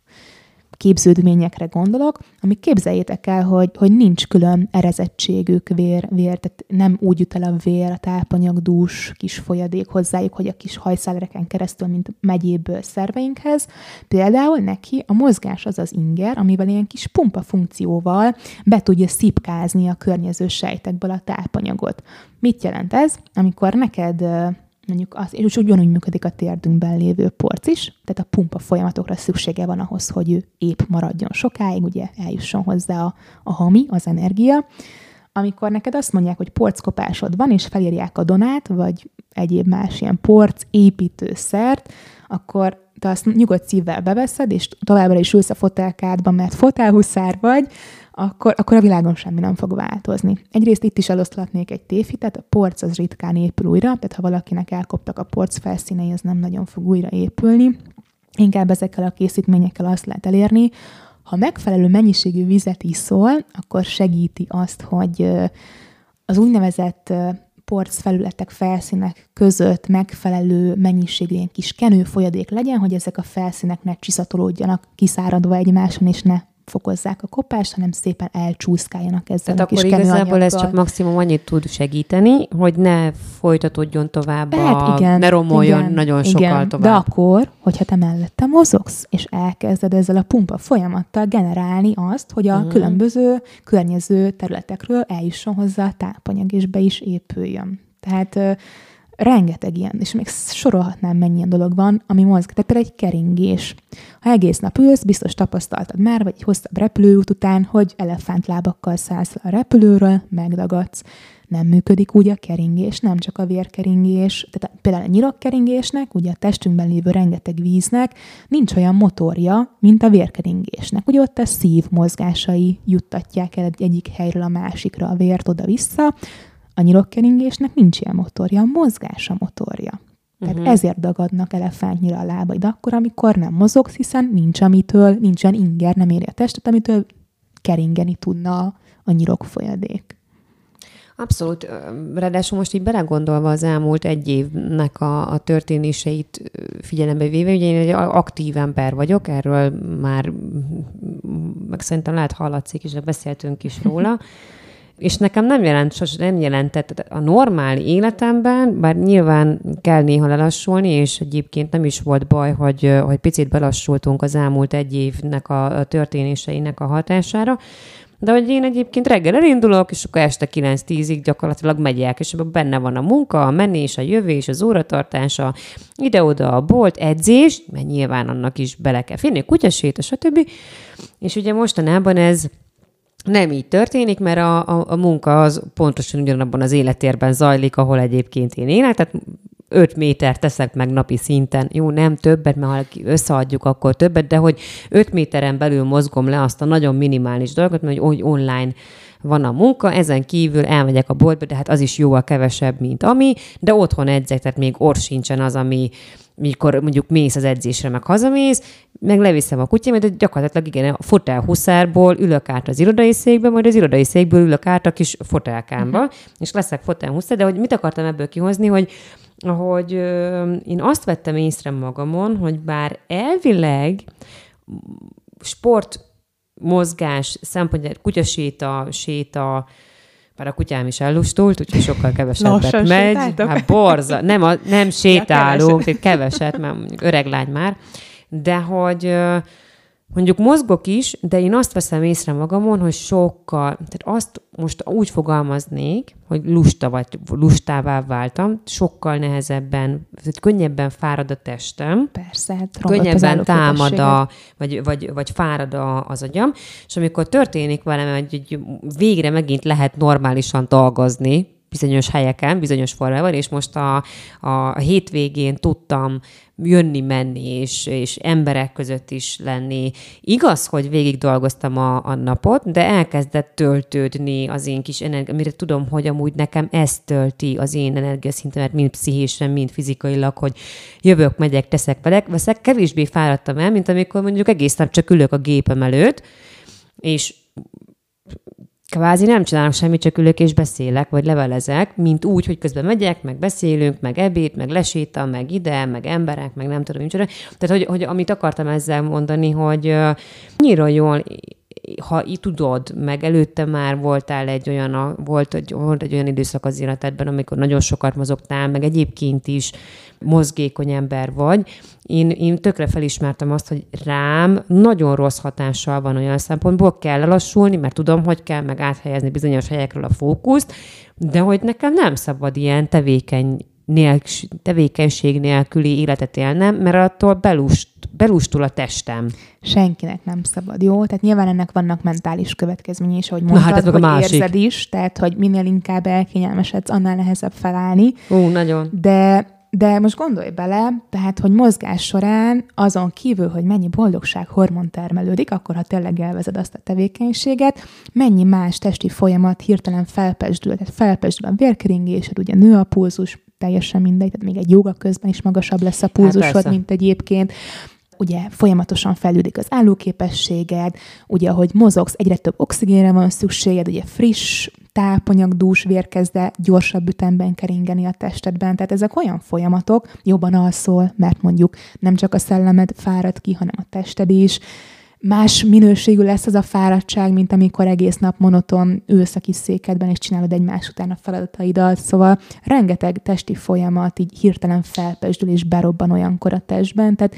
képződményekre gondolok, amik képzeljétek el, hogy, hogy nincs külön erezettségük vér, vér, tehát nem úgy jut el a vér, a tápanyag, dús, kis folyadék hozzájuk, hogy a kis hajszálreken keresztül, mint megyéből szerveinkhez. Például neki a mozgás az az inger, amivel ilyen kis pumpa funkcióval be tudja szipkázni a környező sejtekből a tápanyagot. Mit jelent ez? Amikor neked mondjuk az, és ugyanúgy működik a térdünkben lévő porc is, tehát a pumpa folyamatokra szüksége van ahhoz, hogy ő épp maradjon sokáig, ugye eljusson hozzá a, a hami, az energia. Amikor neked azt mondják, hogy porckopásod van, és felírják a donát, vagy egyéb más ilyen porc építőszert, akkor te azt nyugodt szívvel beveszed, és továbbra is ülsz a fotelkádban, mert fotelhuszár vagy, akkor, akkor a világon semmi nem fog változni. Egyrészt itt is eloszlatnék egy téfitet, a porc az ritkán épül újra, tehát ha valakinek elkoptak a porc felszínei, az nem nagyon fog újra épülni. Inkább ezekkel a készítményekkel azt lehet elérni, ha megfelelő mennyiségű vizet iszol, akkor segíti azt, hogy az úgynevezett porc felületek, felszínek között megfelelő mennyiségű ilyen kis kenő folyadék legyen, hogy ezek a felszínek ne csiszatolódjanak kiszáradva egymáson, és ne fokozzák a kopást, hanem szépen elcsúszkáljanak ezzel Tehát a akkor igazából ez csak maximum annyit tud segíteni, hogy ne folytatódjon tovább, hát a, igen, ne romoljon igen, nagyon igen, sokkal tovább. De akkor, hogyha te mellette mozogsz, és elkezded ezzel a pumpa folyamattal generálni azt, hogy a mm. különböző környező területekről eljusson hozzá a tápanyag, és be is épüljön. Tehát rengeteg ilyen, és még sorolhatnám, mennyi ilyen dolog van, ami mozg. Tehát például egy keringés. Ha egész nap ülsz, biztos tapasztaltad már, vagy egy hosszabb repülőút után, hogy elefántlábakkal szállsz le a repülőről, megdagadsz. Nem működik úgy a keringés, nem csak a vérkeringés. Tehát például a nyirokkeringésnek, ugye a testünkben lévő rengeteg víznek nincs olyan motorja, mint a vérkeringésnek. Ugye ott a szív mozgásai juttatják el egyik helyről a másikra a vért oda-vissza, a nyirokkeringésnek nincs ilyen motorja, a mozgás a motorja. Tehát uh-huh. ezért dagadnak elefántnyira a lábaid akkor, amikor nem mozogsz, hiszen nincs amitől, nincsen inger, nem éri a testet, amitől keringeni tudna a nyirok folyadék. Abszolút. Ráadásul most így belegondolva az elmúlt egy évnek a, a történéseit figyelembe véve, ugye én egy aktív ember vagyok, erről már meg szerintem lehet hallatszik, és beszéltünk is róla. és nekem nem jelent, sosem nem jelentett a normál életemben, bár nyilván kell néha lelassulni, és egyébként nem is volt baj, hogy, hogy picit belassultunk az elmúlt egy évnek a, a történéseinek a hatására, de hogy én egyébként reggel elindulok, és akkor este 9-10-ig gyakorlatilag megyek, és abban benne van a munka, a menés, a jövés, az óratartása, ide-oda a bolt, edzés, mert nyilván annak is bele kell férni, kutyasét, stb. És ugye mostanában ez nem így történik, mert a, a, a munka az pontosan ugyanabban az életérben zajlik, ahol egyébként én élek, tehát 5 méter teszek meg napi szinten. Jó, nem többet, mert ha összeadjuk, akkor többet, de hogy 5 méteren belül mozgom le azt a nagyon minimális dolgot, mert hogy online van a munka, ezen kívül elmegyek a boltba, de hát az is jóval kevesebb, mint ami, de otthon edzek, tehát még orr sincsen az, ami, mikor mondjuk mész az edzésre, meg hazamész, meg leviszem a kutyámat, de gyakorlatilag igen, a fotel huszárból ülök át az irodai székbe, majd az irodai székből ülök át a kis fotelkámba, uh-huh. és leszek fotel huszár, de hogy mit akartam ebből kihozni, hogy hogy ö, én azt vettem észre magamon, hogy bár elvileg sport, mozgás szempontjából kutyaséta, séta, bár a kutyám is ellustult, úgyhogy sokkal kevesebbet Lassan megy. Sétáltok? Hát borza. Nem, a, nem sétálunk, ja, keveset. keveset, mert mondjuk öreg lány már, de hogy mondjuk mozgok is, de én azt veszem észre magamon, hogy sokkal, tehát azt most úgy fogalmaznék, hogy lusta vagy lustává váltam, sokkal nehezebben, tehát könnyebben fárad a testem. Persze, hát könnyebben támad a, vagy, vagy, vagy fárad a, az agyam, és amikor történik velem, hogy, hogy végre megint lehet normálisan dolgozni, bizonyos helyeken, bizonyos formában, és most a, a hétvégén tudtam jönni-menni, és, és emberek között is lenni. Igaz, hogy végig dolgoztam a, a napot, de elkezdett töltődni az én kis energia, amire tudom, hogy amúgy nekem ez tölti az én energiaszintemet, mind pszichésen, mind fizikailag, hogy jövök, megyek, teszek, velek, veszek, kevésbé fáradtam el, mint amikor mondjuk egész nap csak ülök a gépem előtt, és kvázi nem csinálok semmit, csak ülök és beszélek, vagy levelezek, mint úgy, hogy közben megyek, meg beszélünk, meg ebéd, meg leséta, meg ide, meg emberek, meg nem tudom, micsoda. Tehát, hogy, hogy amit akartam ezzel mondani, hogy uh, nyíron jól ha így tudod, meg előtte már voltál egy olyan, volt egy, volt egy olyan időszak az életedben, amikor nagyon sokat mozogtál, meg egyébként is mozgékony ember vagy, én, én tökre felismertem azt, hogy rám nagyon rossz hatással van olyan szempontból, kell lelassulni, mert tudom, hogy kell meg áthelyezni bizonyos helyekről a fókuszt, de hogy nekem nem szabad ilyen tevékeny nélk, tevékenység nélküli életet élnem, mert attól belust, belustul a testem. Senkinek nem szabad, jó? Tehát nyilván ennek vannak mentális következményei is, ahogy mondtad, Na, hát hogy másik. érzed is, tehát hogy minél inkább elkényelmesedsz, annál nehezebb felállni. Ú, nagyon. De de most gondolj bele, tehát, hogy mozgás során azon kívül, hogy mennyi boldogság hormon termelődik, akkor ha tényleg elvezed azt a tevékenységet, mennyi más testi folyamat hirtelen felpesdül, tehát felpesdül a vérkeringésed, ugye nő a pulzus, teljesen mindegy, tehát még egy joga közben is magasabb lesz a pulzusod, hát mint egyébként. Ugye folyamatosan fejlődik az állóképességed, ugye ahogy mozogsz, egyre több oxigénre van szükséged, ugye friss tápanyag, dús vér kezd gyorsabb ütemben keringeni a testedben. Tehát ezek olyan folyamatok, jobban alszol, mert mondjuk nem csak a szellemed fárad ki, hanem a tested is. Más minőségű lesz az a fáradtság, mint amikor egész nap monoton ülsz a kis székedben, és csinálod egymás után a feladataidat. Szóval rengeteg testi folyamat így hirtelen felpesdül és berobban olyankor a testben. Tehát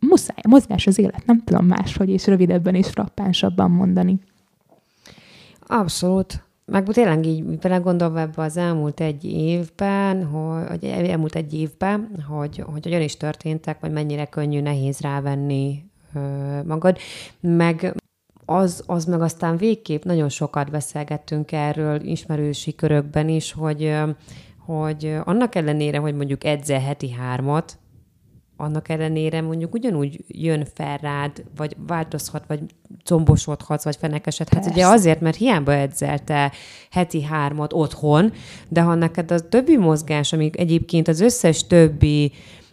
muszáj, mozgás az élet, nem tudom máshogy, és rövidebben és frappánsabban mondani. Abszolút. Meg tényleg így belegondolva ebbe az elmúlt egy évben, hogy elmúlt egy évben, hogy, hogy hogyan is történtek, vagy mennyire könnyű, nehéz rávenni ö, magad, meg az, az meg aztán végképp nagyon sokat beszélgettünk erről ismerősi körökben is, hogy, hogy annak ellenére, hogy mondjuk edzel heti hármat, annak ellenére mondjuk ugyanúgy jön fel rád, vagy változhat, vagy combosodhatsz, vagy fenekesedhetsz. Ugye azért, mert hiába edzelte heti hármat otthon, de ha neked a többi mozgás, amik egyébként az összes többi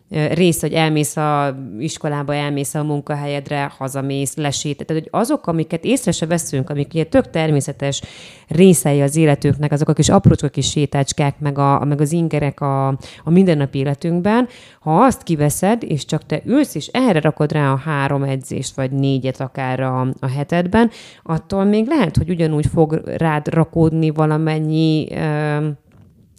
rész, hogy elmész a iskolába, elmész a munkahelyedre, hazamész, lesét. Tehát, hogy azok, amiket észre se veszünk, amik ugye tök természetes részei az életünknek, azok a kis aprócska kis sétácskák, meg, a, meg az ingerek a, a mindennapi életünkben, ha azt kiveszed, és csak te ülsz, és erre rakod rá a három edzést, vagy négyet akár a, a hetedben, attól még lehet, hogy ugyanúgy fog rád rakódni valamennyi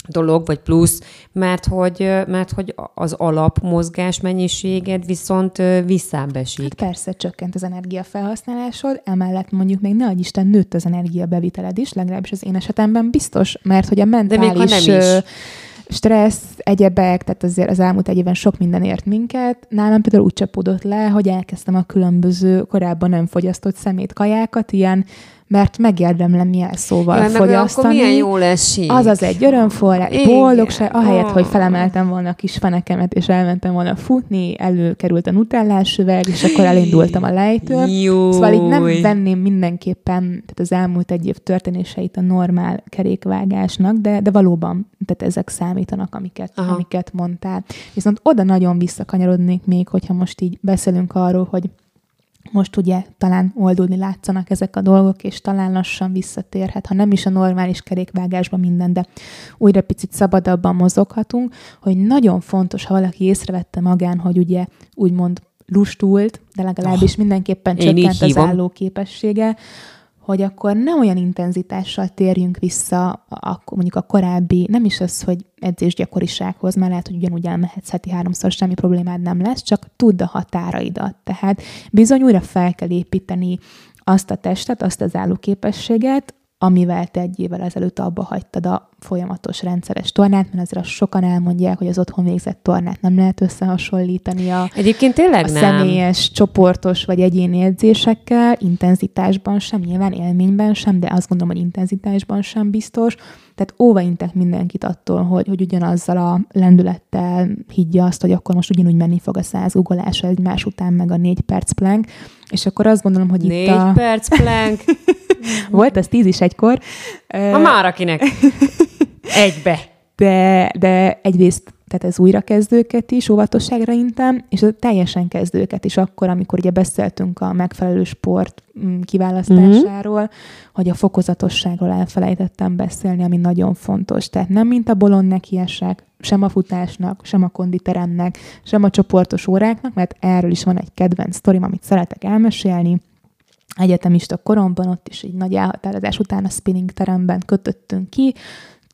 dolog, vagy plusz, mert hogy, mert hogy az alapmozgás mennyiséged viszont visszábbesik. Hát persze, csökkent az energiafelhasználásod, emellett mondjuk még ne Isten nőtt az energiabeviteled is, legalábbis az én esetemben biztos, mert hogy a mentális... De még nem is stressz, egyebek, tehát azért az elmúlt egy évben sok minden ért minket. Nálam például úgy csapódott le, hogy elkezdtem a különböző korábban nem fogyasztott szemét kajákat, ilyen mert megérdemlem jelszóval Jaj, fogyasztani. Akkor milyen jól esik. Az az egy örömforrás, boldogság, ahelyett, oh. hogy felemeltem volna a kis fenekemet, és elmentem volna futni, előkerült a nutellás üveg, és akkor elindultam a lejtőn. Szóval így nem venném mindenképpen tehát az elmúlt egy év történéseit a normál kerékvágásnak, de, de valóban tehát ezek számítanak, amiket, amiket mondtál. Viszont oda nagyon visszakanyarodnék még, hogyha most így beszélünk arról, hogy most ugye talán oldulni látszanak ezek a dolgok, és talán lassan visszatérhet, ha nem is a normális kerékvágásban minden, de újra picit szabadabban mozoghatunk, hogy nagyon fontos, ha valaki észrevette magán, hogy ugye úgymond lustult, de legalábbis oh, mindenképpen csökkent az állóképessége, hogy akkor ne olyan intenzitással térjünk vissza a, mondjuk a korábbi, nem is az, hogy edzés gyakorisághoz, mert lehet, hogy ugyanúgy elmehetsz heti háromszor, semmi problémád nem lesz, csak tudd a határaidat. Tehát bizony újra fel kell építeni azt a testet, azt az állóképességet, amivel te egy évvel ezelőtt abba hagytad a folyamatos rendszeres tornát, mert azért sokan elmondják, hogy az otthon végzett tornát nem lehet összehasonlítani a, Egyébként tényleg a nem. személyes, csoportos vagy egyéni edzésekkel, intenzitásban sem, nyilván élményben sem, de azt gondolom, hogy intenzitásban sem biztos. Tehát óvaintek mindenkit attól, hogy, hogy ugyanazzal a lendülettel higgye azt, hogy akkor most ugyanúgy menni fog a száz ugolás egymás után, meg a négy perc plank, és akkor azt gondolom, hogy négy itt a... Perc plank. Volt, az tíz is egykor. A már akinek. Egybe. De, de egyrészt tehát ez újrakezdőket is óvatosságra intem, és a teljesen kezdőket is akkor, amikor ugye beszéltünk a megfelelő sport mm, kiválasztásáról, mm-hmm. hogy a fokozatosságról elfelejtettem beszélni, ami nagyon fontos. Tehát nem mint a bolon nekiesek, sem a futásnak, sem a konditeremnek, sem a csoportos óráknak, mert erről is van egy kedvenc sztorim, amit szeretek elmesélni. Egyetemista koromban ott is egy nagy elhatározás után a spinning teremben kötöttünk ki,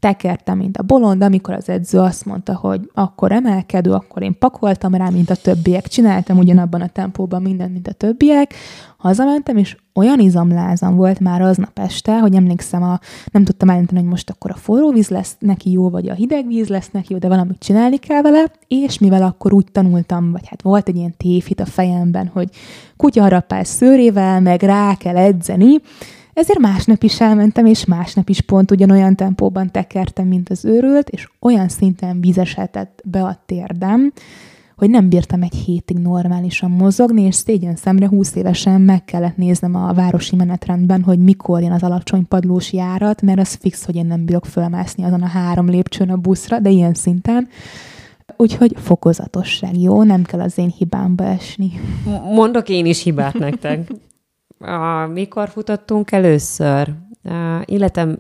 tekertem, mint a bolond, amikor az edző azt mondta, hogy akkor emelkedő, akkor én pakoltam rá, mint a többiek, csináltam ugyanabban a tempóban mindent, mint a többiek, hazamentem, és olyan izomlázam volt már aznap este, hogy emlékszem, a, nem tudtam eldönteni, hogy most akkor a forró víz lesz neki jó, vagy a hideg víz lesz neki jó, de valamit csinálni kell vele, és mivel akkor úgy tanultam, vagy hát volt egy ilyen tévhit a fejemben, hogy kutyaharapás szőrével, meg rá kell edzeni, ezért másnap is elmentem, és másnap is pont ugyanolyan tempóban tekertem, mint az őrült, és olyan szinten vizesedett be a térdem, hogy nem bírtam egy hétig normálisan mozogni, és szégyen szemre 20 évesen meg kellett néznem a városi menetrendben, hogy mikor jön az alacsony padlós járat, mert az fix, hogy én nem bírok fölmászni azon a három lépcsőn a buszra, de ilyen szinten. Úgyhogy fokozatosság, jó? Nem kell az én hibámba esni. Mondok én is hibát nektek a, mikor futottunk először? A, életem,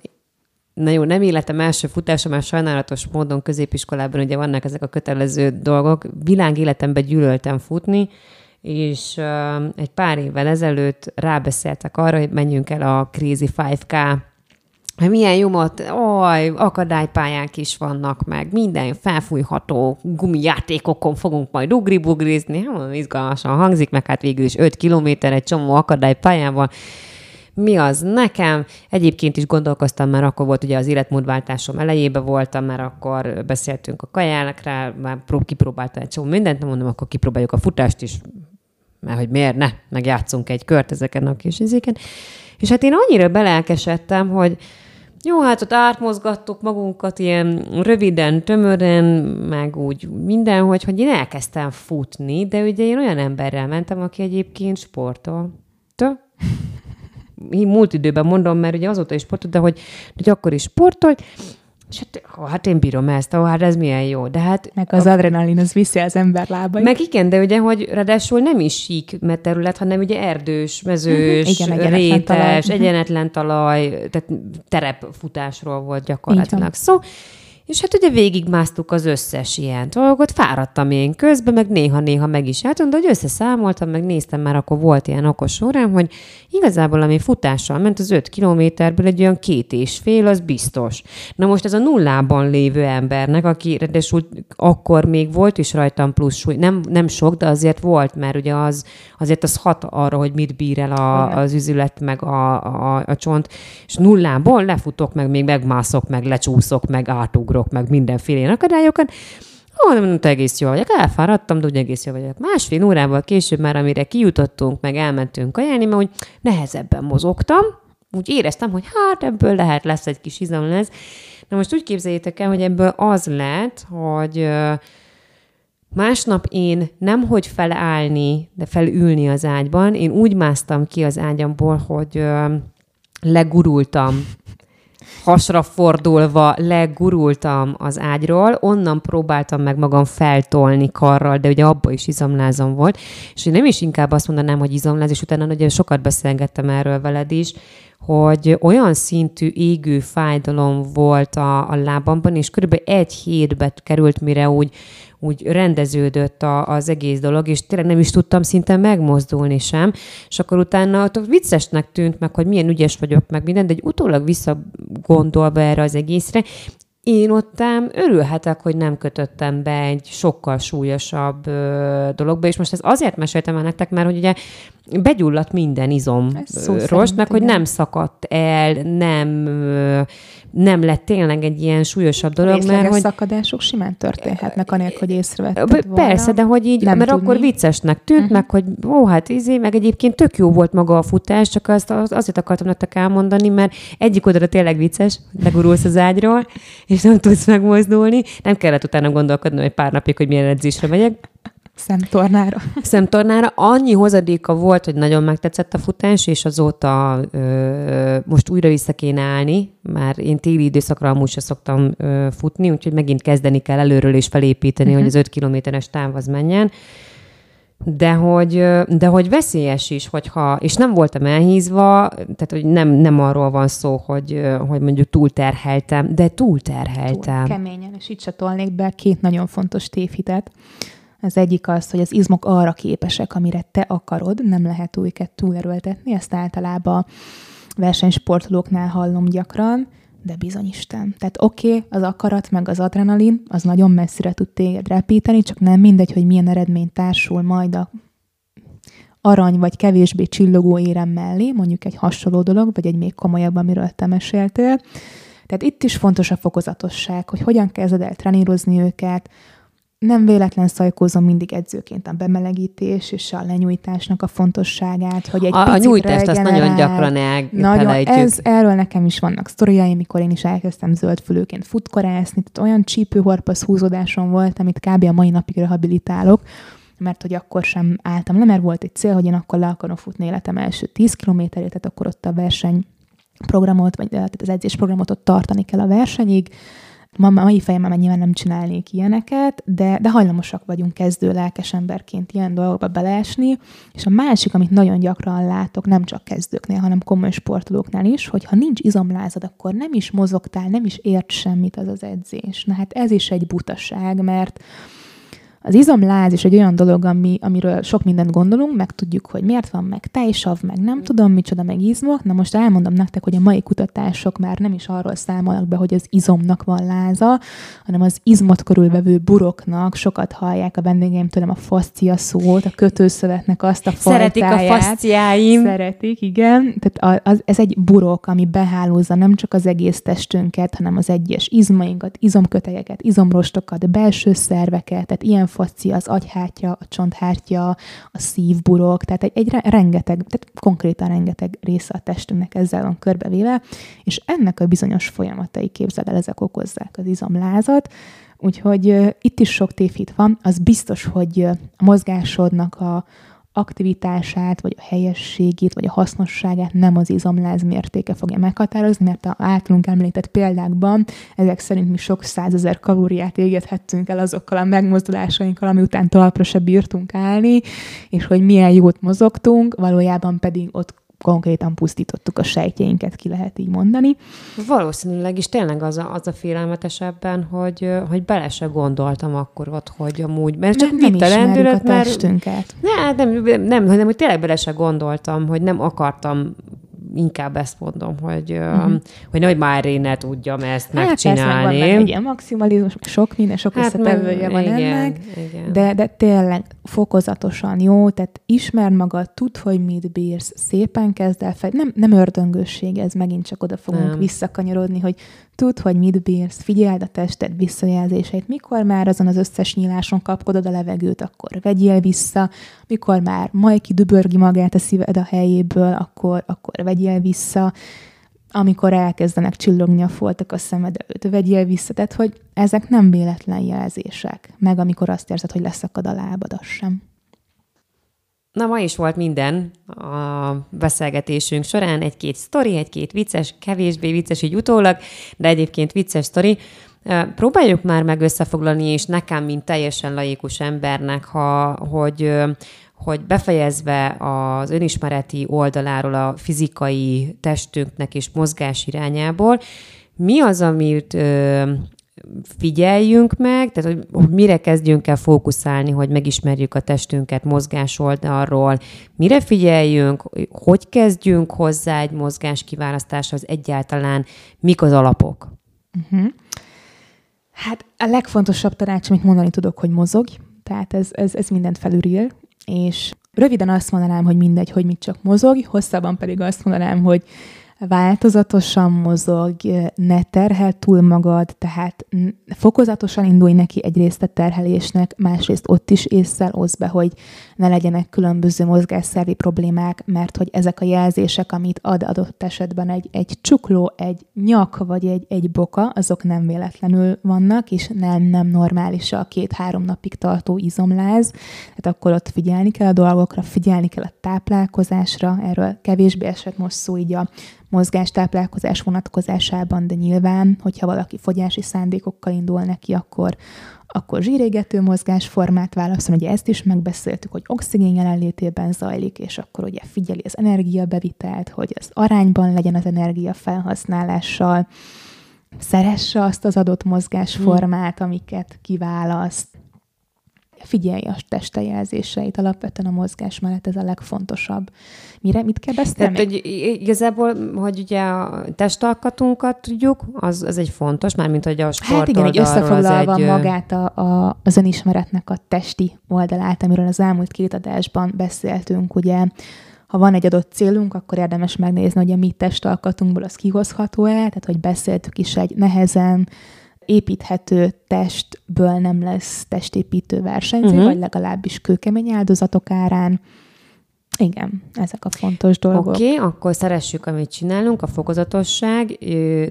na jó, nem életem első futása, már sajnálatos módon középiskolában ugye vannak ezek a kötelező dolgok. Világéletemben gyűlöltem futni, és uh, egy pár évvel ezelőtt rábeszéltek arra, hogy menjünk el a Crazy 5K hogy milyen jomot, oj, akadálypályák is vannak meg, minden felfújható gumijátékokon fogunk majd ugri-bugrizni, hát, izgalmasan hangzik, meg hát végül is 5 kilométer egy csomó akadálypályával. Mi az nekem? Egyébként is gondolkoztam, mert akkor volt ugye az életmódváltásom elejébe voltam, mert akkor beszéltünk a kajákra, már prób- kipróbáltam egy csomó mindent, nem mondom, akkor kipróbáljuk a futást is, mert hogy miért ne, meg egy kört ezeken a kis izéken. És hát én annyira belelkesedtem, hogy jó, hát ott átmozgattuk magunkat ilyen röviden, tömören, meg úgy mindenhogy, hogy én elkezdtem futni, de ugye én olyan emberrel mentem, aki egyébként sportol. Te? Múlt időben mondom, mert ugye azóta is sportol, de hogy, hogy akkor is sportol, És hát, ó, hát én bírom ezt, ó, hát ez milyen jó, de hát... Meg az a... adrenalin, az viszi az ember lábai. Meg igen, de ugye, hogy ráadásul nem is sík terület, hanem ugye erdős, mezős, igen, egyenetlen rétes, talaj. Mhm. egyenetlen talaj, tehát terepfutásról volt gyakorlatilag szó. So, és hát ugye végigmásztuk az összes ilyen dolgot, fáradtam én közben, meg néha-néha meg is álltam, de hogy összeszámoltam, meg néztem már, akkor volt ilyen okos órám, hogy igazából ami futással ment, az öt kilométerből egy olyan két és fél, az biztos. Na most ez a nullában lévő embernek, aki ráadásul akkor még volt is rajtam plusz súly, nem, nem sok, de azért volt, mert ugye az, azért az hat arra, hogy mit bír el a, az üzület, meg a, a, a csont, és nullából lefutok, meg még megmászok, meg lecsúszok, meg átugrok ugrok meg mindenféle akadályokat, Ó, nem mondta, egész jó vagyok, elfáradtam, de úgy egész jó vagyok. Másfél órával később már, amire kijutottunk, meg elmentünk kajálni, mert úgy nehezebben mozogtam, úgy éreztem, hogy hát ebből lehet, lesz egy kis izom lesz. Na most úgy képzeljétek el, hogy ebből az lett, hogy másnap én nem hogy felállni, de felülni az ágyban, én úgy másztam ki az ágyamból, hogy legurultam hasra fordulva legurultam az ágyról, onnan próbáltam meg magam feltolni karral, de ugye abba is izomlázom volt, és nem is inkább azt mondanám, hogy izomláz, és utána ugye sokat beszélgettem erről veled is, hogy olyan szintű égő fájdalom volt a, a lábamban, és körülbelül egy hétbe került, mire úgy, úgy rendeződött a, az egész dolog, és tényleg nem is tudtam szinte megmozdulni sem, és akkor utána ott viccesnek tűnt meg, hogy milyen ügyes vagyok, meg minden, de egy utólag visszagondolva erre az egészre, én ottam örülhetek, hogy nem kötöttem be egy sokkal súlyosabb ö, dologba, és most ez azért meséltem el nektek, mert hogy ugye begyulladt minden izom rostnak, hogy nem szakadt el, nem nem lett tényleg egy ilyen súlyosabb dolog, mert hogy... szakadások simán történhetnek, anélkül, hogy észrevetted volna. Persze, de hogy így, nem mert tudni. akkor viccesnek tűnt, uh-huh. meg hogy ó, hát izé, meg egyébként tök jó volt maga a futás, csak azt, azért akartam nektek elmondani, mert egyik oldalra tényleg vicces, legurulsz az ágyról, és nem tudsz megmozdulni. Nem kellett utána gondolkodni, hogy pár napig, hogy milyen edzésre megyek. Szemtornára. Szemtornára. Annyi hozadéka volt, hogy nagyon megtetszett a futás, és azóta ö, most újra vissza kéne állni, már én téli időszakra amúgy sem szoktam ö, futni, úgyhogy megint kezdeni kell előről és felépíteni, uh-huh. hogy az 5 kilométeres táv az menjen. De hogy, de hogy veszélyes is, hogyha, és nem voltam elhízva, tehát hogy nem, nem arról van szó, hogy, hogy mondjuk túlterheltem, de túlterheltem. Túl keményen, és itt csatolnék be két nagyon fontos tévhitet. Az egyik az, hogy az izmok arra képesek, amire te akarod, nem lehet őket túlerőltetni, ezt általában versenysportolóknál hallom gyakran, de bizony Isten. Tehát oké, okay, az akarat meg az adrenalin, az nagyon messzire tud téged repíteni, csak nem mindegy, hogy milyen eredmény társul majd a arany vagy kevésbé csillogó érem mellé, mondjuk egy hasonló dolog, vagy egy még komolyabb, amiről te meséltél. Tehát itt is fontos a fokozatosság, hogy hogyan kezded el trenírozni őket, nem véletlen szajkózom mindig edzőként a bemelegítés és a lenyújtásnak a fontosságát, hogy egy A, a nyújtást azt nagyon gyakran el, nagyon, ez, Erről nekem is vannak sztoriaim, mikor én is elkezdtem zöldfülőként futkorászni, tehát olyan csípőhorpasz húzódásom volt, amit kb. a mai napig rehabilitálok, mert hogy akkor sem álltam le, mert volt egy cél, hogy én akkor le akarom futni életem első 10 kilométerét, tehát akkor ott a verseny programot, vagy tehát az edzésprogramot ott tartani kell a versenyig, Ma, mai fejemben nyilván nem csinálnék ilyeneket, de, de hajlamosak vagyunk kezdő lelkes emberként ilyen dolgokba beleesni. És a másik, amit nagyon gyakran látok, nem csak kezdőknél, hanem komoly sportolóknál is, hogy ha nincs izomlázad, akkor nem is mozogtál, nem is ért semmit az az edzés. Na hát ez is egy butaság, mert az izomláz is egy olyan dolog, ami, amiről sok mindent gondolunk, meg tudjuk, hogy miért van meg tejsav, meg nem tudom micsoda, meg izmok. Na most elmondom nektek, hogy a mai kutatások már nem is arról számolnak be, hogy az izomnak van láza, hanem az izmot körülvevő buroknak sokat hallják a vendégeim tőlem a faszcia szót, a kötőszövetnek azt a fajtáját. Szeretik a faszciáim. Szeretik, igen. Tehát az, ez egy burok, ami behálózza nem csak az egész testünket, hanem az egyes izmainkat, izomkötelyeket, izomrostokat, belső szerveket, tehát ilyen fascia, az agyhártya, a csonthártya, a szívburok, tehát egy, egy rengeteg, tehát konkrétan rengeteg része a testünknek ezzel van körbevéve, és ennek a bizonyos folyamatai képzel el, ezek okozzák az izomlázat, Úgyhogy itt is sok tévhit van. Az biztos, hogy a mozgásodnak a, aktivitását, vagy a helyességét, vagy a hasznosságát nem az izomláz mértéke fogja meghatározni, mert a általunk említett példákban ezek szerint mi sok százezer kalóriát égethettünk el azokkal a megmozdulásainkkal, ami után talpra se bírtunk állni, és hogy milyen jót mozogtunk, valójában pedig ott konkrétan pusztítottuk a sejtjeinket, ki lehet így mondani. Valószínűleg is tényleg az a, az a félelmetesebben, hogy, hogy bele se gondoltam akkor ott, hogy amúgy, mert csak nem, nem a lendület, a testünket. Mert... Nem, nem, nem, hanem hogy tényleg bele se gondoltam, hogy nem akartam inkább ezt mondom, hogy, uh-huh. hogy nehogy már én ne tudjam ezt hát megcsinálni. Hát egy ilyen maximalizmus, sok minden, sok hát összetevője van igen, ennek, igen. De, de tényleg fokozatosan jó, tehát ismer magad, tudd, hogy mit bírsz, szépen kezd el fel, nem, nem ördöngösség, ez megint csak oda fogunk nem. visszakanyarodni, hogy tudd, hogy mit bírsz, figyeld a tested visszajelzéseit, mikor már azon az összes nyíláson kapkodod a levegőt, akkor vegyél vissza, mikor már majki dübörgi magát a szíved a helyéből, akkor, akkor vegyél vissza, amikor elkezdenek csillogni a foltok a szemed előtt, vegyél vissza. Tehát, hogy ezek nem véletlen jelzések. Meg amikor azt érzed, hogy leszakad a lábad, az sem. Na, ma is volt minden a beszélgetésünk során, egy-két sztori, egy-két vicces, kevésbé vicces így utólag, de egyébként vicces sztori. Próbáljuk már meg összefoglalni, és nekem, mint teljesen laikus embernek, ha, hogy, hogy befejezve az önismereti oldaláról a fizikai testünknek és mozgás irányából, mi az, amit figyeljünk meg, tehát hogy, mire kezdjünk el fókuszálni, hogy megismerjük a testünket mozgás oldalról, mire figyeljünk, hogy kezdjünk hozzá egy mozgás kiválasztáshoz egyáltalán, mik az alapok? Uh-huh. Hát a legfontosabb tanács, amit mondani tudok, hogy mozogj, tehát ez, ez, ez mindent felülír, és röviden azt mondanám, hogy mindegy, hogy mit csak mozog, hosszabban pedig azt mondanám, hogy változatosan mozog, ne terhel túl magad, tehát fokozatosan indulj neki egyrészt a terhelésnek, másrészt ott is észszel oszd be, hogy ne legyenek különböző mozgásszervi problémák, mert hogy ezek a jelzések, amit ad adott esetben egy, egy csukló, egy nyak vagy egy, egy boka, azok nem véletlenül vannak, és nem, nem normális a két-három napig tartó izomláz, tehát akkor ott figyelni kell a dolgokra, figyelni kell a táplálkozásra, erről kevésbé esett most szó így a mozgástáplálkozás vonatkozásában, de nyilván, hogyha valaki fogyási szándékokkal indul neki, akkor, akkor zsírégető mozgásformát válaszol, ugye ezt is megbeszéltük, hogy oxigén jelenlétében zajlik, és akkor ugye figyeli az energiabevitelt, hogy az arányban legyen az energia felhasználással, szeresse azt az adott mozgásformát, amiket kiválaszt, figyelj a testejelzéseit, alapvetően a mozgás mellett ez a legfontosabb. Mire, mit kell beszélni? Tehát, hogy igazából, hogy ugye a testalkatunkat tudjuk, az, az egy fontos, mármint hogy a sport Hát igen, egy összefoglalva egy... magát a, a, az önismeretnek a testi oldalát, amiről az elmúlt két adásban beszéltünk, ugye ha van egy adott célunk, akkor érdemes megnézni, hogy a mi testalkatunkból az kihozható-e, tehát hogy beszéltük is egy nehezen építhető testből nem lesz testépítő versenyző, uh-huh. vagy legalábbis kőkemény áldozatok árán. Igen, ezek a fontos dolgok. Oké, okay, akkor szeressük, amit csinálunk, a fokozatosság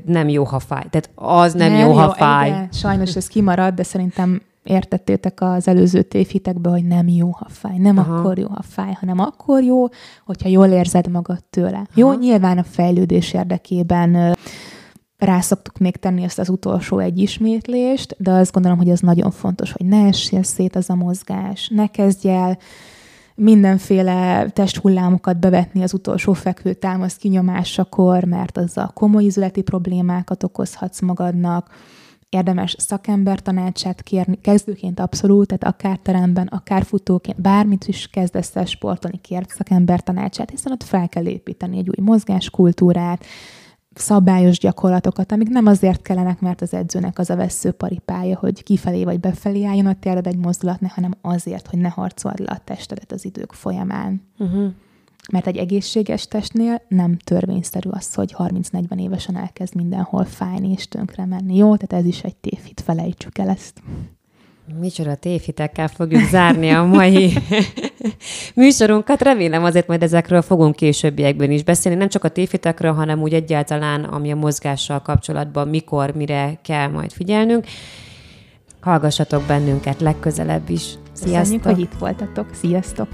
nem jó, ha fáj. Tehát az nem, nem jó, ha fáj. Igen, sajnos ez kimarad, de szerintem értettétek az előző tévhitekbe, hogy nem jó, ha fáj. Nem Aha. akkor jó, ha fáj, hanem akkor jó, hogyha jól érzed magad tőle. Aha. Jó, nyilván a fejlődés érdekében rászoktuk még tenni ezt az utolsó egy ismétlést, de azt gondolom, hogy ez nagyon fontos, hogy ne essél szét az a mozgás, ne kezdj el mindenféle testhullámokat bevetni az utolsó fekvő támasz kinyomásakor, mert azzal komoly üzleti problémákat okozhatsz magadnak. Érdemes szakember tanácsát kérni, kezdőként abszolút, tehát akár teremben, akár futóként, bármit is kezdesz el sportolni, kér szakember tanácsát, hiszen ott fel kell építeni egy új mozgáskultúrát, szabályos gyakorlatokat, amik nem azért kellenek, mert az edzőnek az a veszőparipája, hogy kifelé vagy befelé álljon a térded egy mozdulat, hanem azért, hogy ne harcold le a testedet az idők folyamán. Uh-huh. Mert egy egészséges testnél nem törvényszerű az, hogy 30-40 évesen elkezd mindenhol fájni és tönkre menni. Jó, tehát ez is egy tévhit, felejtsük el ezt. Micsoda tévhitekkel fogjuk zárni a mai műsorunkat. Remélem azért majd ezekről fogunk későbbiekben is beszélni. Nem csak a tévhitekről, hanem úgy egyáltalán, ami a mozgással kapcsolatban mikor, mire kell majd figyelnünk. Hallgassatok bennünket legközelebb is. Sziasztok! Köszönjük, hogy itt voltatok. Sziasztok!